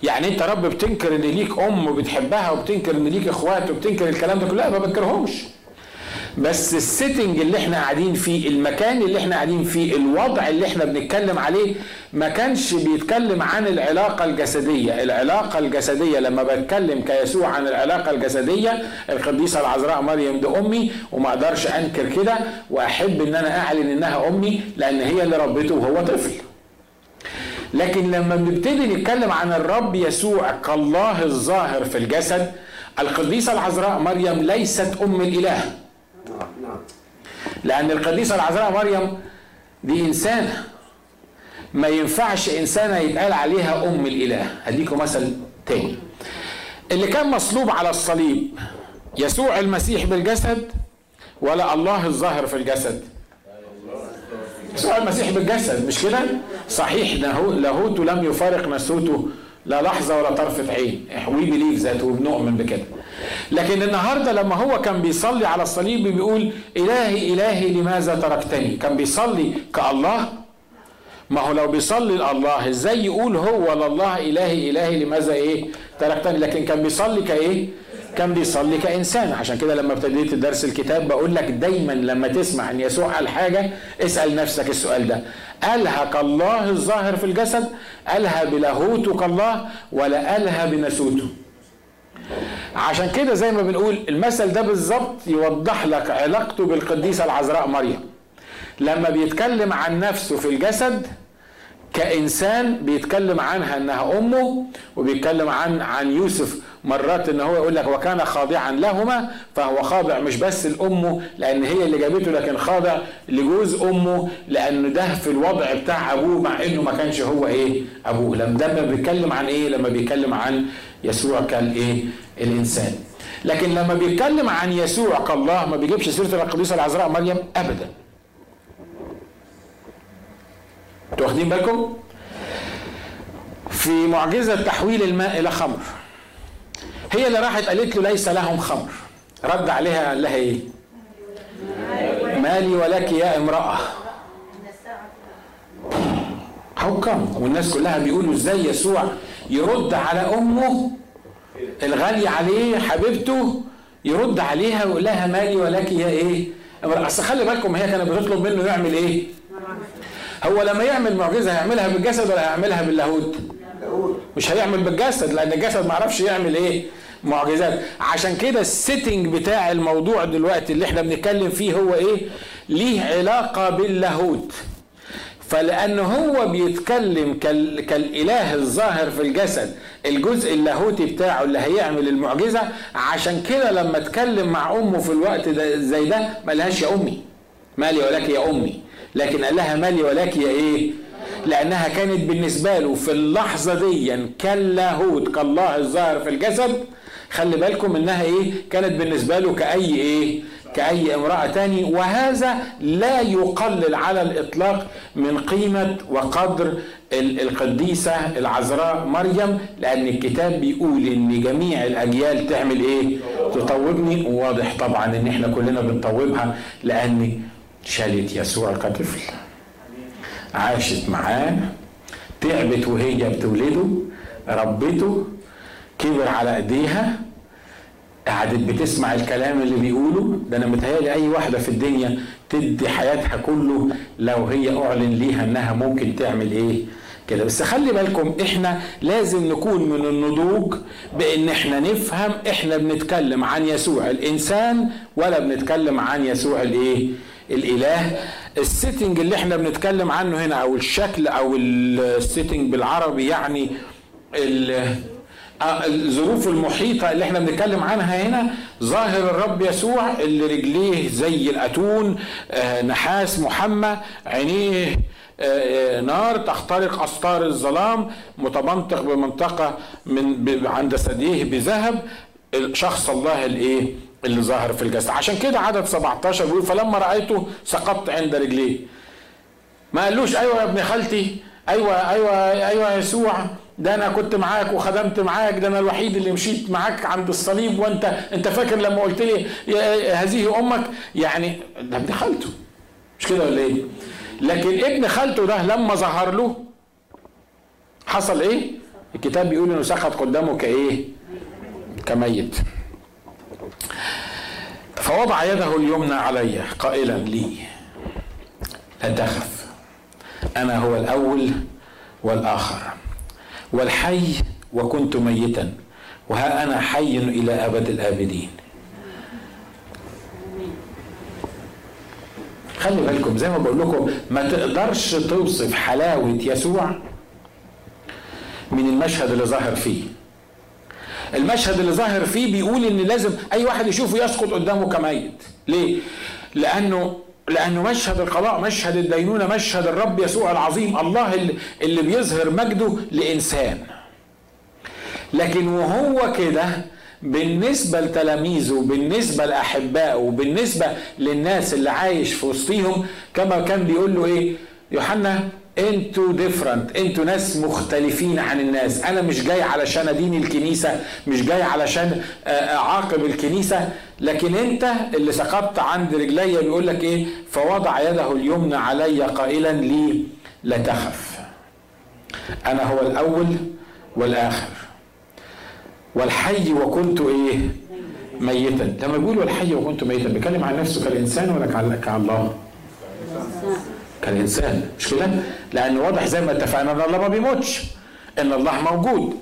يعني أنت رب بتنكر إن ليك أم وبتحبها وبتنكر إن ليك إخوات وبتنكر الكلام ده كله لا ما بنكرهمش بس السيتنج اللي إحنا قاعدين فيه المكان اللي إحنا قاعدين فيه الوضع اللي إحنا بنتكلم عليه ما كانش بيتكلم عن العلاقة الجسدية. العلاقة الجسدية لما بتكلم كيسوع عن العلاقة الجسدية القديسة العذراء مريم دي أمي وما أقدرش أنكر كده وأحب إن أنا أعلن إنها أمي لأن هي اللي ربته وهو طفل. لكن لما بنبتدي نتكلم عن الرب يسوع كالله الظاهر في الجسد القديسة العذراء مريم ليست أم الإله. لأن القديسة العذراء مريم دي إنسانة. ما ينفعش إنسانة يتقال عليها أم الإله. هديكم مثل تاني. اللي كان مصلوب على الصليب يسوع المسيح بالجسد ولا الله الظاهر في الجسد؟ يسوع المسيح بالجسد مش كده؟ صحيح لاهوته لم يفارق نسوته لا لحظة ولا طرفة عين. وي بليف ذات وبنؤمن بكده. لكن النهارده لما هو كان بيصلي على الصليب بيقول إلهي إلهي لماذا تركتني؟ كان بيصلي كالله؟ ما هو لو بيصلي لله إزاي يقول هو لله إلهي إلهي لماذا إيه تركتني؟ لكن كان بيصلي كإيه؟ كان بيصلي كإنسان. عشان كده لما ابتديت درس الكتاب بقول لك دايما لما تسمع أن يسوع قال حاجة اسأل نفسك السؤال ده. قالها كالله الظاهر في الجسد؟ قالها بلاهوته كالله ولا قالها بنسوته؟ عشان كده زي ما بنقول المثل ده بالظبط يوضح لك علاقته بالقديسة العذراء مريم. لما بيتكلم عن نفسه في الجسد كإنسان بيتكلم عنها إنها أمه وبيتكلم عن عن يوسف مرات إن هو يقول لك وكان خاضعا لهما فهو خاضع مش بس لأمه لأن هي اللي جابته لكن خاضع لجوز أمه لأن ده في الوضع بتاع أبوه مع إنه ما كانش هو إيه؟ أبوه. لما بيتكلم عن إيه؟ لما بيتكلم عن يسوع كالإيه؟ الإنسان. لكن لما بيتكلم عن يسوع كالله ما بيجيبش سيرة القديسة العذراء مريم أبدا. أنتوا واخدين بالكم؟ في معجزة تحويل الماء إلى خمر. هي اللي راحت قالت له ليس لهم خمر رد عليها قال لها إيه؟ مالي ولك يا امرأة هاو كم والناس كلها بيقولوا إزاي يسوع يرد على أمه الغالية عليه حبيبته يرد عليها ويقول لها مالي ولك يا إيه؟ أصل خلي بالكم هي كانت بتطلب منه يعمل إيه؟ هو لما يعمل معجزة هيعملها بالجسد ولا هيعملها باللاهوت؟ مش هيعمل بالجسد لأن الجسد ما عرفش يعمل إيه؟ معجزات. عشان كده ال setting بتاع الموضوع دلوقتي اللي إحنا بنتكلم فيه هو إيه؟ ليه علاقة باللاهوت. فلأن هو بيتكلم كالإله الظاهر في الجسد الجزء اللاهوتي بتاعه اللي هيعمل المعجزة. عشان كده لما اتكلم مع أمه في الوقت ده ده ما قالهاش يا أمي. مالي ولك يا أمي. لكن قال لها مالي ولك يا إيه؟ لأنها كانت بالنسبة له في اللحظة دي كاللاهوت كالله الظاهر في الجسد. خلي بالكم إنها إيه؟ كانت بالنسبة له كأي إيه؟ كأي امرأة تاني. وهذا لا يقلل على الإطلاق من قيمة وقدر القديسة العذراء مريم لأن الكتاب بيقول إن جميع الأجيال تعمل إيه؟ تطوبني وواضح طبعا إن إحنا كلنا بنطوبها لأن شالت يسوع كطفل. عاشت معاه تعبت وهي بتولده ربته كبر على ايديها قعدت بتسمع الكلام اللي بيقوله. ده أنا متهيألي أي واحدة في الدنيا تدي حياتها كله لو هي أعلن ليها إنها ممكن تعمل إيه كده. بس خلي بالكم إحنا لازم نكون من النضوج بإن إحنا نفهم إحنا بنتكلم عن يسوع الإنسان ولا بنتكلم عن يسوع الإيه؟ الإله. ال setting اللي إحنا بنتكلم عنه هنا أو الشكل أو ال setting بالعربي يعني الظروف المحيطة اللي إحنا بنتكلم عنها هنا ظاهر الرب يسوع اللي رجليه زي الأتون نحاس محمى عينيه نار تخترق أستار الظلام متمنطق بمنطقة من عند ثدييه بذهب شخص الله الإيه؟ اللي ظاهر في الجسد. عشان كده عدد 17 بيقول فلما رأيته سقطت عند رجليه. ما قالوش أيوه يا ابن خالتي أيوه أيوه أيوه يسوع. ده أنا كنت معاك وخدمت معاك ده أنا الوحيد اللي مشيت معاك عند الصليب. وأنت أنت فاكر لما قلت لي هذه أمك؟ يعني ده ابن خالته. مش كده ولا إيه؟ لكن ابن خالته ده لما ظهر له حصل إيه؟ الكتاب بيقول إنه سقط قدامه كإيه؟ كميت. فوضع يده اليمنى علي قائلا لي لا تخف أنا هو الأول والآخر. والحي وكنت ميتا وها أنا حي إلى أبد الآبدين. خلي بالكم زي ما بقول لكم ما تقدرش توصف حلاوة يسوع من المشهد اللي ظاهر فيه. المشهد اللي ظاهر فيه بيقول إن لازم أي واحد يشوفه يسقط قدامه كميت. ليه؟ لأنه لأنه مشهد القضاء مشهد الدينونة مشهد الرب يسوع العظيم الله اللي, بيظهر مجده لإنسان. لكن وهو كده بالنسبة لتلاميذه بالنسبة لأحبائه بالنسبة للناس اللي عايش في وسطيهم كما كان بيقول له إيه؟ يوحنا أنتوا different أنتوا ناس مختلفين عن الناس. أنا مش جاي علشان أدين الكنيسة مش جاي علشان أعاقب الكنيسة. لكن أنت اللي سقطت عند رجلي بيقول لك إيه؟ فوضع يده اليمنى علي قائلا لي لا تخف. أنا هو الأول والآخر. والحي وكنت إيه؟ ميتا. لما بيقول والحي وكنت ميتا بيتكلم عن نفسه كالإنسان ولا كالله كالإنسان. مش كده؟ لأن واضح زي ما اتفقنا إن الله ما بيموتش إن الله موجود.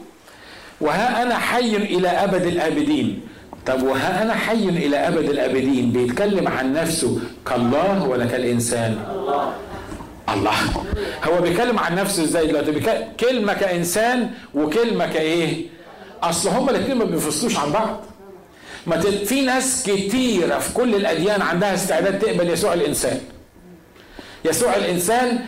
وها أنا حي إلى أبد الأبدين. طب وها أنا حي إلى أبد الأبدين؟ بيتكلم عن نفسه كالله ولا كالإنسان؟ الله. الله هو بيتكلم عن نفسه إزاي دلوقتي؟ كلمة كإنسان وكلمة كإيه؟ أصل هما الاثنين ما بينفصلوش عن بعض. ما في ناس كتيرة في كل الأديان عندها استعداد تقبل يسوع الإنسان. يسوع الإنسان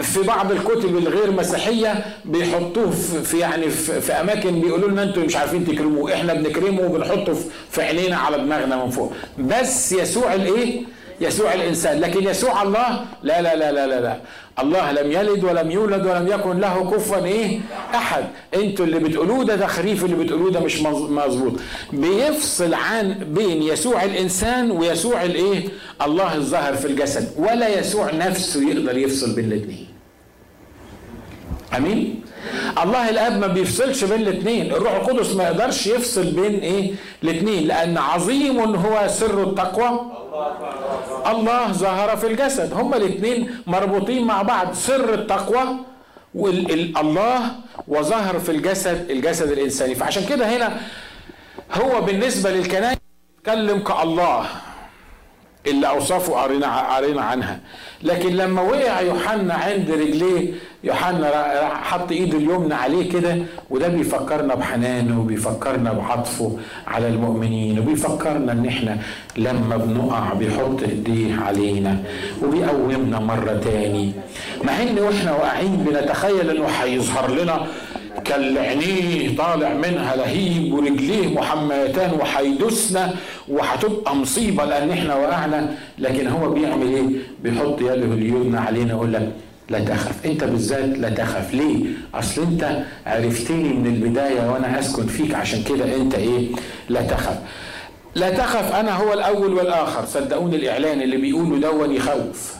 في بعض الكتب الغير مسيحية بيحطوه في يعني في أماكن بيقولوا لنا أنتوا مش عارفين تكرموه إحنا بنكرمه وبنحطه في عينينا على دماغنا من فوق. بس يسوع الإيه؟ يسوع الإنسان. لكن يسوع الله لا لا لا لا لا, لا. الله لم يلد ولم يولد ولم يكن له كفوا إيه؟ أحد. أنتوا اللي بتقولوه ده تخريف اللي بتقولوه ده مش مظبوط. بيفصل عن بين يسوع الإنسان ويسوع الإيه؟ الله الظاهر في الجسد. ولا يسوع نفسه يقدر يفصل بين الاثنين أمين؟ الله الاب ما بيفصلش بين الاثنين. الروح القدس ما يقدرش يفصل بين إيه؟ الاثنين لأن عظيم هو سر التقوى. الله ظهر في الجسد. هما الاثنين مربوطين مع بعض. سر التقوى والله وظهر في الجسد الجسد الانساني. فعشان كده هنا هو بالنسبة للكنائس يتكلم كالله. اللي اوصافه قرينا قرينا عنها. لكن لما وقع يوحنا عند رجليه يوحنا حط ايده اليمنى عليه كده وده بيفكرنا بحنانه وبيفكرنا بعطفه على المؤمنين وبيفكرنا إن إحنا لما بنقع بيحط إيديه علينا وبيقومنا مرة تاني. مع إن وإحنا واقعين بنتخيل إنه هيظهر لنا كالعينيه طالع منها لهيب ورجليه محميتان وهيدوسنا وهتبقى مصيبة لأن إحنا وقعنا. لكن هو بيعمل إيه؟ بيحط يده اليمنى علينا يقول لك لا تخف أنت بالذات لا تخف ليه؟ أصل أنت عرفتني من البداية وأنا اسكن فيك. عشان كده أنت إيه؟ لا تخف لا تخف أنا هو الأول والآخر. صدقوني الإعلان اللي بيقوله دون يخوف.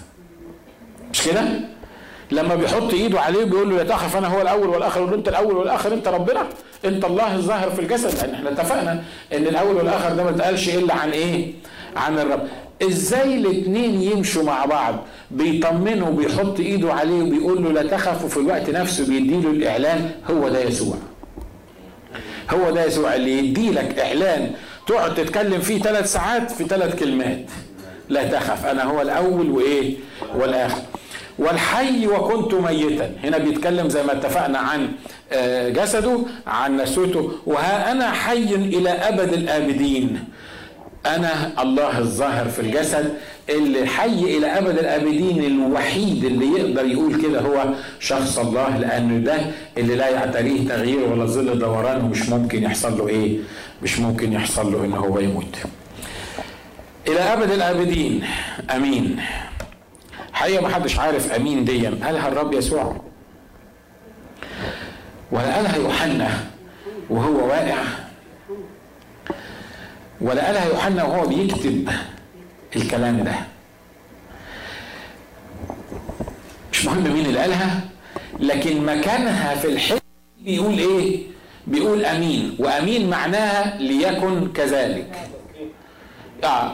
مش كده؟ لما بيحط ايده عليه بيقول له لا تخف أنا هو الأول والآخر يقول انت الأول والآخر أنت ربنا. أنت الله الظاهر في الجسد. لأن إحنا اتفقنا إن الأول والآخر ده ما اتقالش إلا عن إيه؟ عن الرب. إزاي الاثنين يمشوا مع بعض؟ بيطمنه وبيحط ايده عليه وبيقول له لا تخف وفي الوقت نفسه بيديله الإعلان هو ده يسوع. هو ده يسوع اللي يدي لك إعلان تقعد تتكلم فيه ثلاث ساعات في ثلاث كلمات. لا تخف أنا هو الأول وإيه؟ والآخر. والحي وكنت ميتا. هنا بيتكلم زي ما اتفقنا عن آه، جسده عن نسوته وها أنا حي إلى أبد الآبدين. أنا الله الظاهر في الجسد اللي حي إلى أبد الآبدين الوحيد اللي يقدر يقول كده هو شخص الله لأنه ده اللي لا يعتريه تغيير ولا ظل دوران ومش ممكن يحصل له إيه؟ مش ممكن يحصل له ان هو يموت. إلى أبد الآبدين. أمين. حقيقة ما حدش عارف أمين دي قالها الرب يسوع؟ ولا قالها يوحنا وهو واقع؟ ولا قالها يوحنا وهو بيكتب الكلام ده؟ مش مهم مين اللي قالها لكن مكانها في الحلم بيقول إيه؟ بيقول أمين. وأمين معناها ليكن كذلك.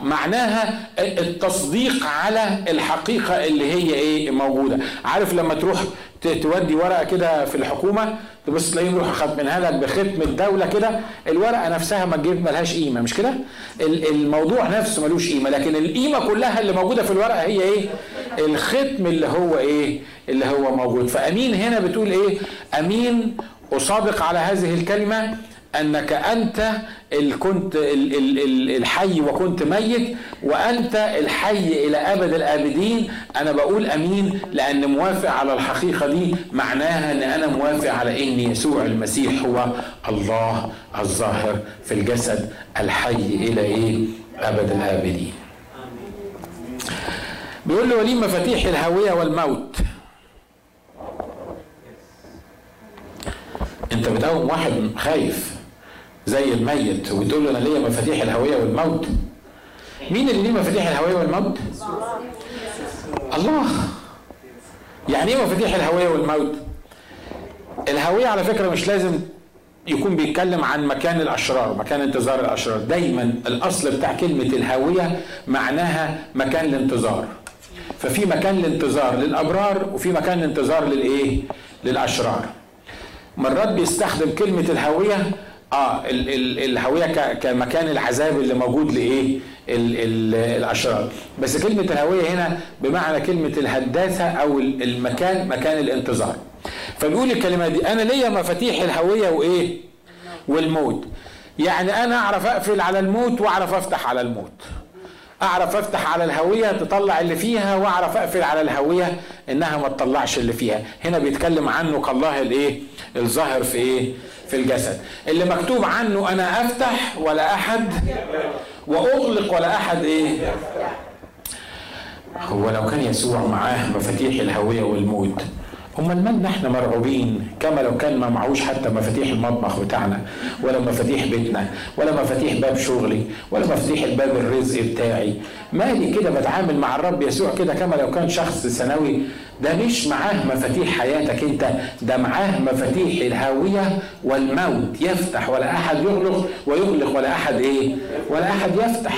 معناها التصديق على الحقيقة اللي هي إيه موجودة. عارف لما تروح تودي ورقة كده في الحكومة تبص تلاقيهم يروحوا خاتمينها لك بختم الدولة كده الورقة نفسها ما تجيب ملهاش قيمة مش كده؟ الموضوع نفسه ملوش قيمة لكن القيمة كلها اللي موجودة في الورقة هي إيه؟ الختم اللي هو إيه؟ اللي هو موجود. فأمين هنا بتقول إيه؟ أمين أصادق على هذه الكلمة أنك أنت كنت الحي وكنت ميت وأنت الحي إلى أبد الآبدين. أنا بقول أمين لأن موافق على الحقيقة دي معناها إن أنا موافق على إن يسوع المسيح هو الله الظاهر في الجسد الحي إلى إيه؟ أبد الآبدين. بيقول له ولي مفاتيح الهوية والموت. أنت بتقوم واحد خايف. زي الميت وتقول له أنا ليا مفاتيح الهوية والموت. مين اللي ليه مفاتيح الهوية والموت؟ الله. يعني إيه مفاتيح الهوية والموت؟ الهوية على فكرة مش لازم يكون بيتكلم عن مكان الأشرار مكان انتظار الأشرار. دايما الأصل بتاع كلمة الهوية معناها مكان الانتظار. ففي مكان الانتظار للأبرار وفي مكان الانتظار للإيه؟ للأشرار. مرات بيستخدم كلمة الهوية آه ال ال الهوية كمكان العذاب اللي موجود لإيه؟ ال ال الأشرار. بس كلمة الهوية هنا بمعنى كلمة الهداثه أو المكان مكان الانتظار. فبيقول الكلمة دي أنا ليا مفاتيح الهوية وإيه؟ والموت. يعني أنا أعرف أقفل على الموت وأعرف أفتح على الموت. أعرف أفتح على الهوية تطلع اللي فيها وأعرف أقفل على الهوية إنها ما تطلعش اللي فيها. هنا بيتكلم عنه كالله الإيه؟ الظاهر في إيه؟ في الجسد. اللي مكتوب عنه أنا أفتح ولا أحد وأغلق ولا أحد إيه؟ هو لو كان يسوع معاه مفاتيح الهوية والموت أمال مالنا إحنا مرعوبين؟ كما لو كان ما معهوش حتى مفاتيح المطبخ بتاعنا ولا مفاتيح بيتنا ولا مفاتيح باب شغلي ولا مفاتيح الباب الرزق بتاعي. مالي كده بتعامل مع الرب يسوع كده كما لو كان شخص ثانوي؟ ده مش معاه مفاتيح حياتك انت ده معاه مفاتيح الهاوية والموت. يفتح ولا أحد يغلق ويغلق ولا أحد إيه؟ ولا أحد يفتح.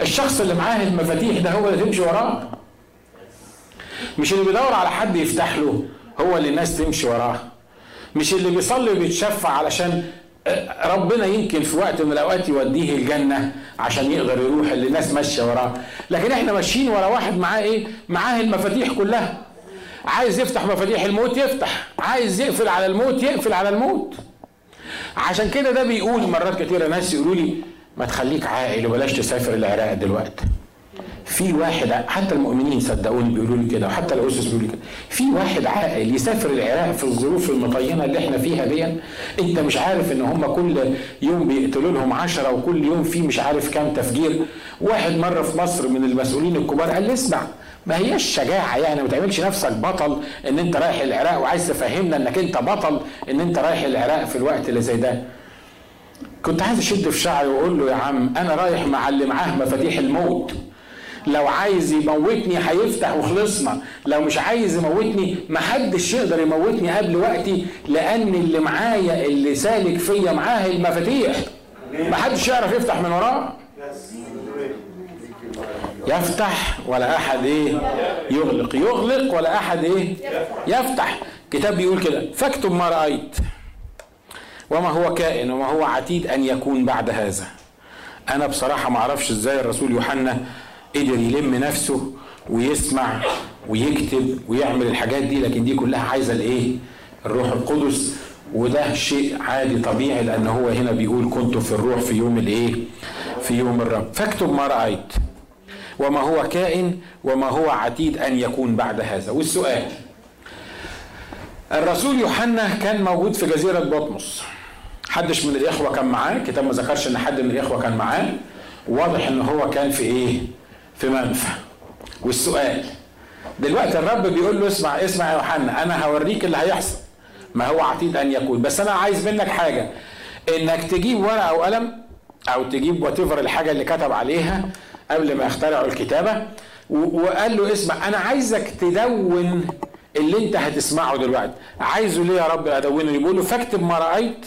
الشخص اللي معاه المفاتيح ده هو اللي تمشي وراه. مش اللي بيدور على حد يفتح له هو اللي الناس تمشي وراه. مش اللي بيصلي وبيتشفع علشان ربنا يمكن في وقت من الأوقات يوديه الجنة عشان يقدر يروح اللي الناس ماشية وراه. لكن إحنا ماشيين ورا واحد معاه إيه؟ معاه المفاتيح كلها. عايز يفتح مفاتيح الموت يفتح. عايز يقفل على الموت يقفل على الموت. عشان كده ده بيقول مرات كتيرة ناس يقولوا لي ما تخليك عاقل وبلاش تسافر العراق دلوقتي. في واحد حتى المؤمنين صدقوني بيقولوا لي كده وحتى الأسس بيقولوا لي كده. في واحد عاقل يسافر العراق في الظروف المطينة اللي إحنا فيها دي انت مش عارف إن هم كل يوم بيقتلوا لهم عشرة وكل يوم في مش عارف كام تفجير. واحد مرة في مصر من المسؤولين الكبار قال لي اسمع ما هياش شجاعة يعني ما تعملش نفسك بطل إن أنت رايح العراق وعايز تفهمنا إنك أنت بطل إن أنت رايح العراق في الوقت اللي زي ده. كنت عايز أشد في شعري وأقول له يا عم أنا رايح مع اللي معاه مفاتيح الموت. لو عايز يموتني هيفتح وخلصنا. لو مش عايز يموتني محدش يقدر يموتني قبل وقتي لأن اللي معايا اللي سالك فيا معاه المفاتيح. محدش يعرف يفتح من وراه يفتح ولا أحد إيه؟ يغلق. يغلق ولا أحد إيه؟ يفتح. كتاب بيقول كده. فاكتب ما رأيت. وما هو كائن وما هو عتيد أن يكون بعد هذا. أنا بصراحة ما أعرفش إزاي الرسول يوحنا قدر يلم نفسه ويسمع ويكتب ويعمل الحاجات دي لكن دي كلها عايزة الإيه؟ الروح القدس. وده شيء عادي طبيعي لأن هو هنا بيقول كنت في الروح في يوم الإيه؟ في يوم الرب. فاكتب ما رأيت وما هو كائن وما هو عتيد أن يكون بعد هذا. والسؤال الرسول يوحنا كان موجود في جزيرة بطمس. حدش من الإخوة كان معاه؟ الكتاب ما ذكرش إن حد من الإخوة كان معاه. واضح إن هو كان في إيه؟ في منفى. والسؤال دلوقتي الرب بيقول له اسمع اسمع يا يوحنا أنا هوريك اللي هيحصل. ما هو عتيد أن يكون. بس أنا عايز منك حاجة إنك تجيب ورقة وقلم أو تجيب وات الحاجة اللي كتب عليها قبل ما يخترعوا الكتابة وقال له اسمع أنا عايزك تدون اللي أنت هتسمعه دلوقتي. عايزه ليه يا رب؟ أدونه. بيقول له فاكتب ما رأيت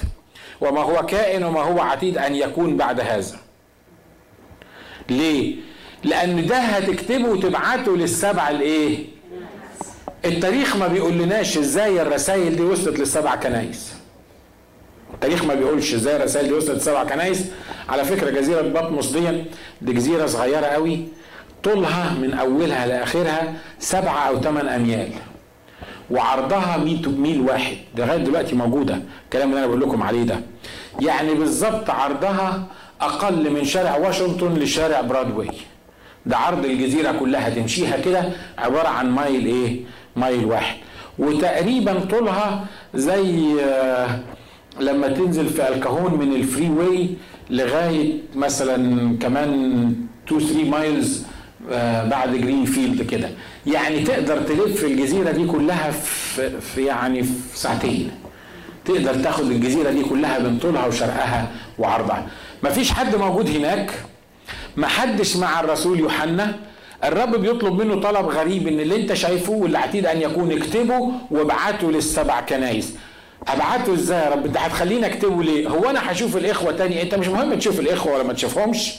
وما هو كائن وما هو عتيد أن يكون بعد هذا. ليه؟ لأن ده هتكتبه وتبعته للسبع الإيه؟ التاريخ ما بيقولناش إزاي الرسائل دي وصلت للسبع كنايس. التاريخ ما بيقولش إزاي الرسائل دي وصلت للسبع كنايس. على فكرة جزيرة بطمس دي دي جزيرة صغيرة قوي طولها من أولها لآخرها سبعة أو ثمان أميال. وعرضها 100 ميل واحد. لغاية دلوقتي موجودة. الكلام اللي أنا بقول لكم عليه ده. يعني بالظبط عرضها أقل من شارع واشنطن لشارع برادواي. ده عرض الجزيرة كلها تمشيها كده عبارة عن مايل إيه؟ mile واحد. وتقريبا طولها زي لما تنزل في El Cajon من ال freeway لغاية مثلا كمان 2 3 miles بعد Greenfield كده. يعني تقدر تلف الجزيرة دي كلها في, في يعني في ساعتين. تقدر تاخد الجزيرة دي كلها من طولها وشرقها وعرضها. مفيش حد موجود هناك. محدش مع الرسول يوحنا. الرب بيطلب منه طلب غريب إن اللي أنت شايفه واللي عتيد أن يكون اكتبه وابعته للسبع كنايس ابعته إزاي يا رب؟ انت هتخليني أكتبه ليه؟ هو أنا هشوف الإخوة تاني؟ أنت مش مهم تشوف الإخوة ولا ما تشوفهمش.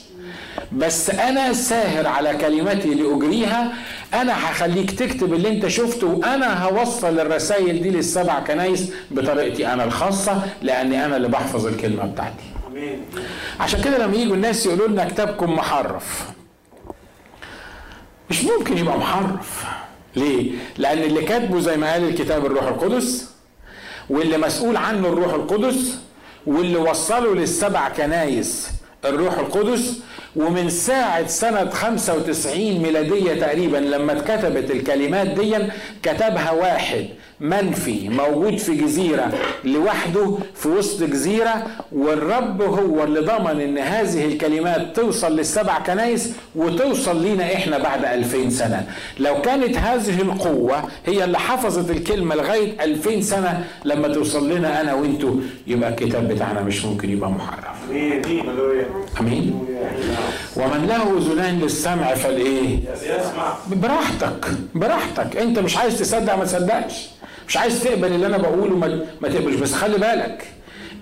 بس أنا ساهر على كلمتي لاجريها أنا هخليك تكتب اللي أنت شفته وأنا هوصل الرسائل دي للسبع كنايس بطريقتي أنا الخاصة لأني أنا اللي بحفظ الكلمة بتاعتي. عشان كده لما يجوا الناس يقولوا لنا كتابكم محرف. مش ممكن يبقى محرف. ليه؟ لأن اللي كاتبه زي ما قال الكتاب الروح القدس واللي مسؤول عنه الروح القدس واللي وصله للسبع كنايس الروح القدس ومن ساعة سنة 95 ميلادية تقريبا لما اتكتبت الكلمات دي كتبها واحد. منفي موجود في جزيرة لوحده في وسط جزيرة والرب هو اللي ضمن إن هذه الكلمات توصل للسبع كنايس وتوصل لينا إحنا بعد ألفين سنة. لو كانت هذه القوة هي اللي حفظت الكلمة لغاية ألفين سنة لما توصل لنا أنا وأنتو يبقى الكتاب بتاعنا مش ممكن يبقى محرف أمين ومن له أذنان للسمع فالإيه براحتك براحتك. أنت مش عايز تصدق ما تصدقش. مش عايز تقبل اللي أنا بقوله ما, ما تقبلش. بس خلي بالك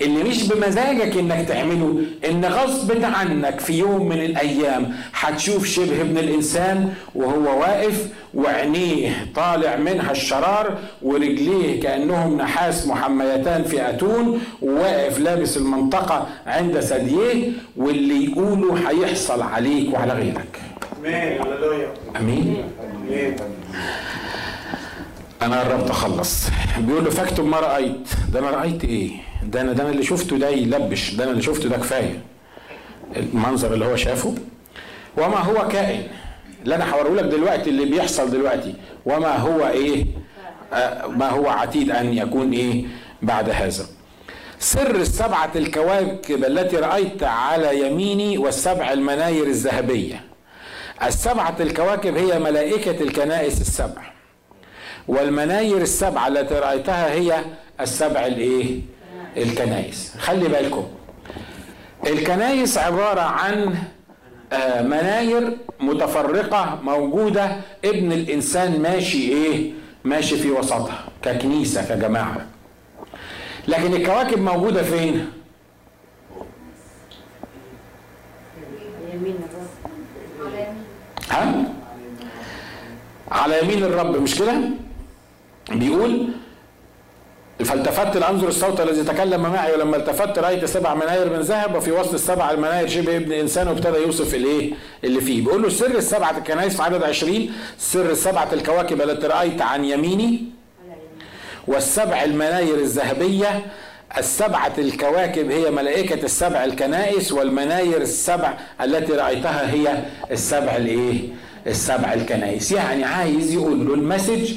اللي مش بمزاجك إنك تعمله إن غصب عنك في يوم من الأيام هتشوف شبه ابن الإنسان وهو واقف وعينيه طالع منها الشرار ورجليه كأنهم نحاس محميتان في أتون وواقف لابس المنطقة عند ثدييه واللي يقوله هيحصل عليك وعلى غيرك. آمين. آمين. أنا قربت اخلص بيقول له فاكتب ما رأيت. ده أنا رأيت إيه؟ ده أنا ده أنا اللي شفته ده يلبش. ده أنا اللي شفته ده كفاية. المنظر اللي هو شافه. وما هو كائن؟ اللي أنا هوريه لك دلوقتي اللي بيحصل دلوقتي. وما هو إيه؟ آه ما هو عتيد أن يكون إيه بعد هذا. سر السبعة الكواكب التي رأيت على يميني والسبع المناير الذهبية. السبعة الكواكب هي ملائكة الكنائس السبع. والمناير السبعة التي رأيتها هي السبع الايه؟ الكنائس. خلي بالكم. الكنائس عبارة عن آه، مناير متفرقة موجودة. ابن الإنسان ماشي إيه؟ ماشي في وسطها ككنيسة كجماعة. لكن الكواكب موجودة فين؟ ها؟ على يمين الرب. مش كده؟ بيقول فالتفت لانظر الصوت الذي تكلم معي ولما التفت رأيت سبع مناير من ذهب وفي وسط السبع المناير شبه ابن إنسان وابتدى يوصف الإيه اللي فيه بيقول له سر السبعه الكنائس في عدد 20 سر السبعة الكواكب التي رأيت عن يميني والسبع المناير الذهبية السبعة الكواكب هي ملائكة السبع الكنائس والمناير السبع التي رأيتها هي السبع الإيه؟ السبع الكنائس. يعني عايز يقول له ال message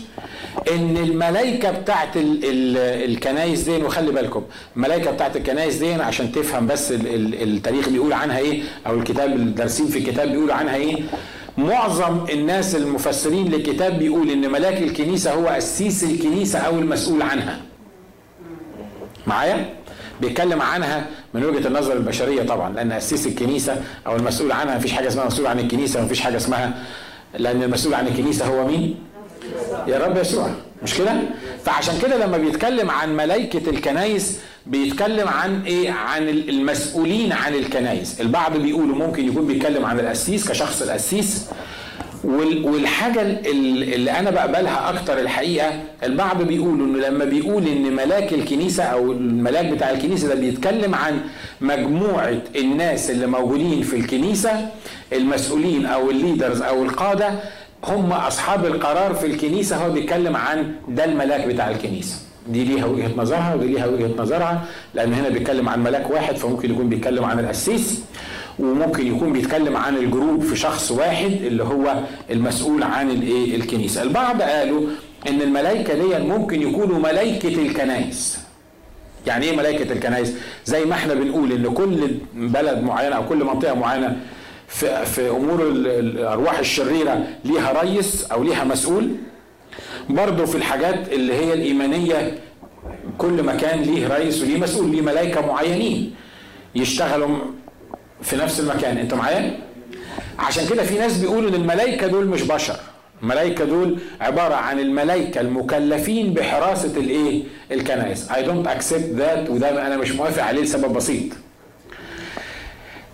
إن الملائكه بتاعت ال ال الكنايس دي وخلي بالكم الملائكه بتاعت الكنايس دي عشان تفهم بس ال ال التاريخ بيقول عنها إيه أو الكتاب الدارسين في الكتاب بيقولوا عنها إيه. معظم الناس المفسرين للكتاب بيقول إن ملاك الكنيسة هو قسيس الكنيسة أو المسؤول عنها. معايا؟ بيتكلم عنها من وجهة النظر البشرية طبعا لأن قسيس الكنيسة أو المسؤول عنها مفيش حاجة اسمها مسؤول عن الكنيسة مفيش حاجة اسمها لأن المسؤول عن الكنيسة هو مين؟ يا رب يسوع. مش كده؟ فعشان كده لما بيتكلم عن ملائكة الكنايس بيتكلم عن إيه؟ عن المسؤولين عن الكنايس البعض بيقولوا ممكن يكون بيتكلم عن القسيس كشخص القسيس والحاجة اللي أنا بقبلها أكتر الحقيقة البعض بيقولوا إنه لما بيقول إن ملاك الكنيسة أو الملاك بتاع الكنيسة ده بيتكلم عن مجموعة الناس اللي موجودين في الكنيسة المسؤولين أو ال leaders أو القادة هم أصحاب القرار في الكنيسة هو بيتكلم عن ده الملاك بتاع الكنيسة. دي ليها وجهة نظرها ودي ليها وجهة نظرها لأن هنا بيتكلم عن ملاك واحد فممكن يكون بيتكلم عن القسيس. وممكن يكون بيتكلم عن ال group في شخص واحد اللي هو المسؤول عن الايه؟ الكنيسة. البعض قالوا إن الملائكة دي ممكن يكونوا ملائكة الكنائس. يعني إيه ملائكة الكنائس؟ زي ما إحنا بنقول إن كل بلد معينة أو كل منطقة معينة في, في أمور الأرواح الشريرة ليها ريس أو ليها مسؤول. برضه في الحاجات اللي هي الإيمانية كل مكان ليه رئيس وليه مسؤول ليه ملائكة معينين يشتغلوا في نفس المكان انت معايا؟ عشان كده في ناس بيقولوا إن الملائكة دول مش بشر. الملائكة دول عبارة عن الملائكة المكلفين بحراسة الإيه؟ الكنائس. I don't accept that وده أنا مش موافق عليه لسبب بسيط.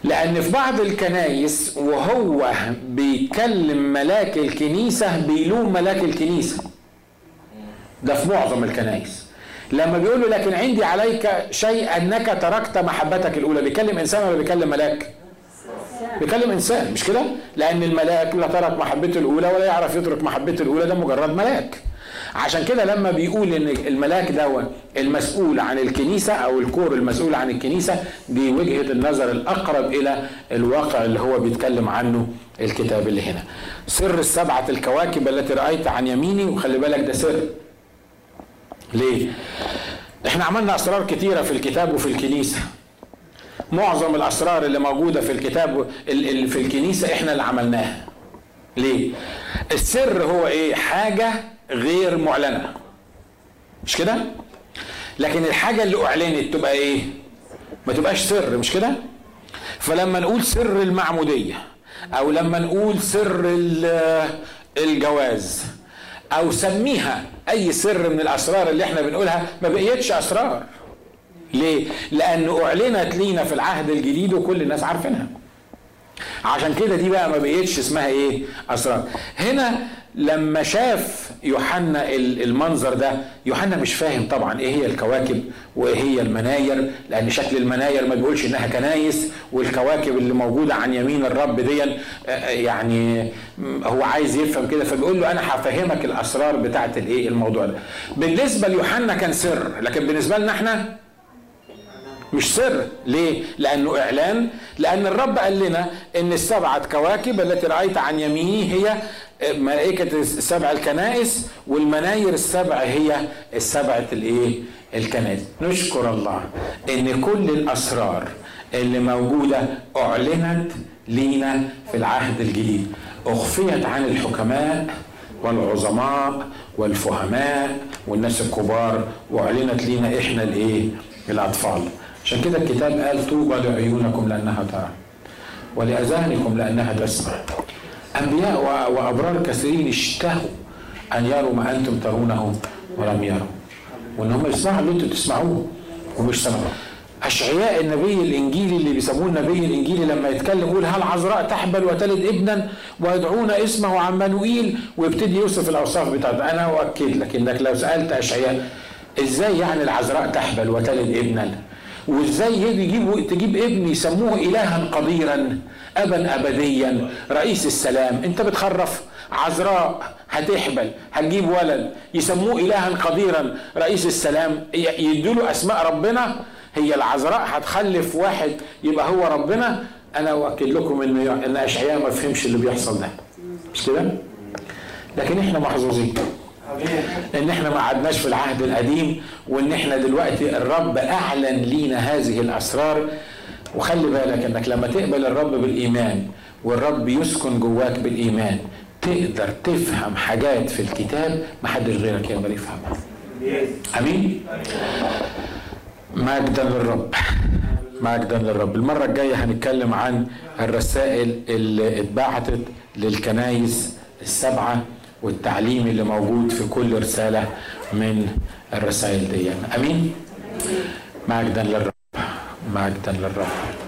لأن في بعض الكنايس وهو بيكلم ملاك الكنيسة بيلوم ملاك الكنيسة. ده في معظم الكنايس لما بيقول له لكن عندي عليك شيء أنك تركت محبتك الأولى بيكلم إنسان ولا بيكلم ملاك؟ بيكلم إنسان مش كده؟ لأن الملاك لا ترك محبته الأولى ولا يعرف يترك محبته الأولى ده مجرد ملاك. عشان كده لما بيقول إن الملاك ده المسؤول عن الكنيسة أو الكور المسؤول عن الكنيسة دي وجهة النظر الأقرب إلى الواقع اللي هو بيتكلم عنه الكتاب اللي هنا. سر السبعة الكواكب التي رأيت عن يميني وخلي بالك ده سر. ليه؟ إحنا عملنا أسرار كتيرة في الكتاب وفي الكنيسة. معظم الأسرار اللي موجودة في الكتاب في الكنيسة إحنا اللي عملناها. ليه؟ السر هو إيه؟ حاجة غير معلنة. مش كده؟ لكن الحاجة اللي أعلنت تبقى إيه؟ ما تبقاش سر مش كده؟ فلما نقول سر المعمودية أو لما نقول سر الجواز أو سميها أي سر من الأسرار اللي إحنا بنقولها ما بقيتش أسرار ليه؟ لأنه أعلنت لينا في العهد الجديد وكل الناس عارفينها عشان كده دي بقى ما بقيتش اسمها إيه؟ أسرار. هنا لما شاف يوحنا المنظر ده يوحنا مش فاهم طبعا إيه هي الكواكب وايه هي المناير لأن شكل المناير ما بيقولش إنها كنايس والكواكب اللي موجودة عن يمين الرب دي يعني هو عايز يفهم كده فبيقول له أنا هفهمك الأسرار بتاعت الإيه؟ الموضوع ده. بالنسبة ليوحنا كان سر لكن بالنسبة لنا إحنا مش سر. ليه؟ لأنه إعلان. لأن الرب قال لنا إن السبعة كواكب التي رأيت عن يمينه هي ملائكة السبع الكنائس والمناير السبع هي السبعة الإيه؟ الكنائس. نشكر الله إن كل الأسرار اللي موجودة أعلنت لينا في العهد الجديد. أخفيت عن الحكماء والعظماء والفهماء والناس الكبار وأعلنت لينا إحنا الإيه؟ الأطفال. عشان كده الكتاب قال طوبى لعيونكم لأنها ترى ولأذانكم لأنها تسمع. أنبياء وأبرار كثيرين اشتهوا أن يروا ما أنتم ترونه ولم يروا. وإن هم يسمعوا اللي أنتم تسمعوه ومش سمعوا. أشعياء النبي الإنجيلي اللي بيسموه النبي الإنجيلي لما يتكلم يقول هل عذراء تحبل وتلد ابنا ويدعون اسمه عمانوئيل ويبتدي يوصف الأوصاف بتاعته. أنا أؤكد لك إنك لو سألت أشعياء إزاي يعني العذراء تحبل وتلد ابنا؟ وازاي يجيب تجيب ابن يسموه إلها قديرا ابا ابديا. رئيس السلام أنت بتخرف؟ عذراء هتحبل هتجيب ولد. يسموه إلها قديرا. رئيس السلام يدوا أسماء ربنا. هي العذراء هتخلف واحد يبقى هو ربنا. أنا اؤكد لكم ان إن أشعياء ما فهمش اللي بيحصل ده. مش كده؟ لكن إحنا محظوظين. إن إحنا ما قعدناش في العهد القديم وإن إحنا دلوقتي الرب أعلن لينا هذه الأسرار. وخلي بالك إنك لما تقبل الرب بالإيمان والرب يسكن جواك بالإيمان تقدر تفهم حاجات في الكتاب ما حدش غيرك يقدر يفهمها آمين؟ مجدا للرب. مجدا للرب. المرة الجاية هنتكلم عن الرسائل اللي اتبعتت للكنايس السبعة والتعليم اللي موجود في كل رسالة من الرسائل دي. أمين؟ مجدا للرب. مجدا للرب.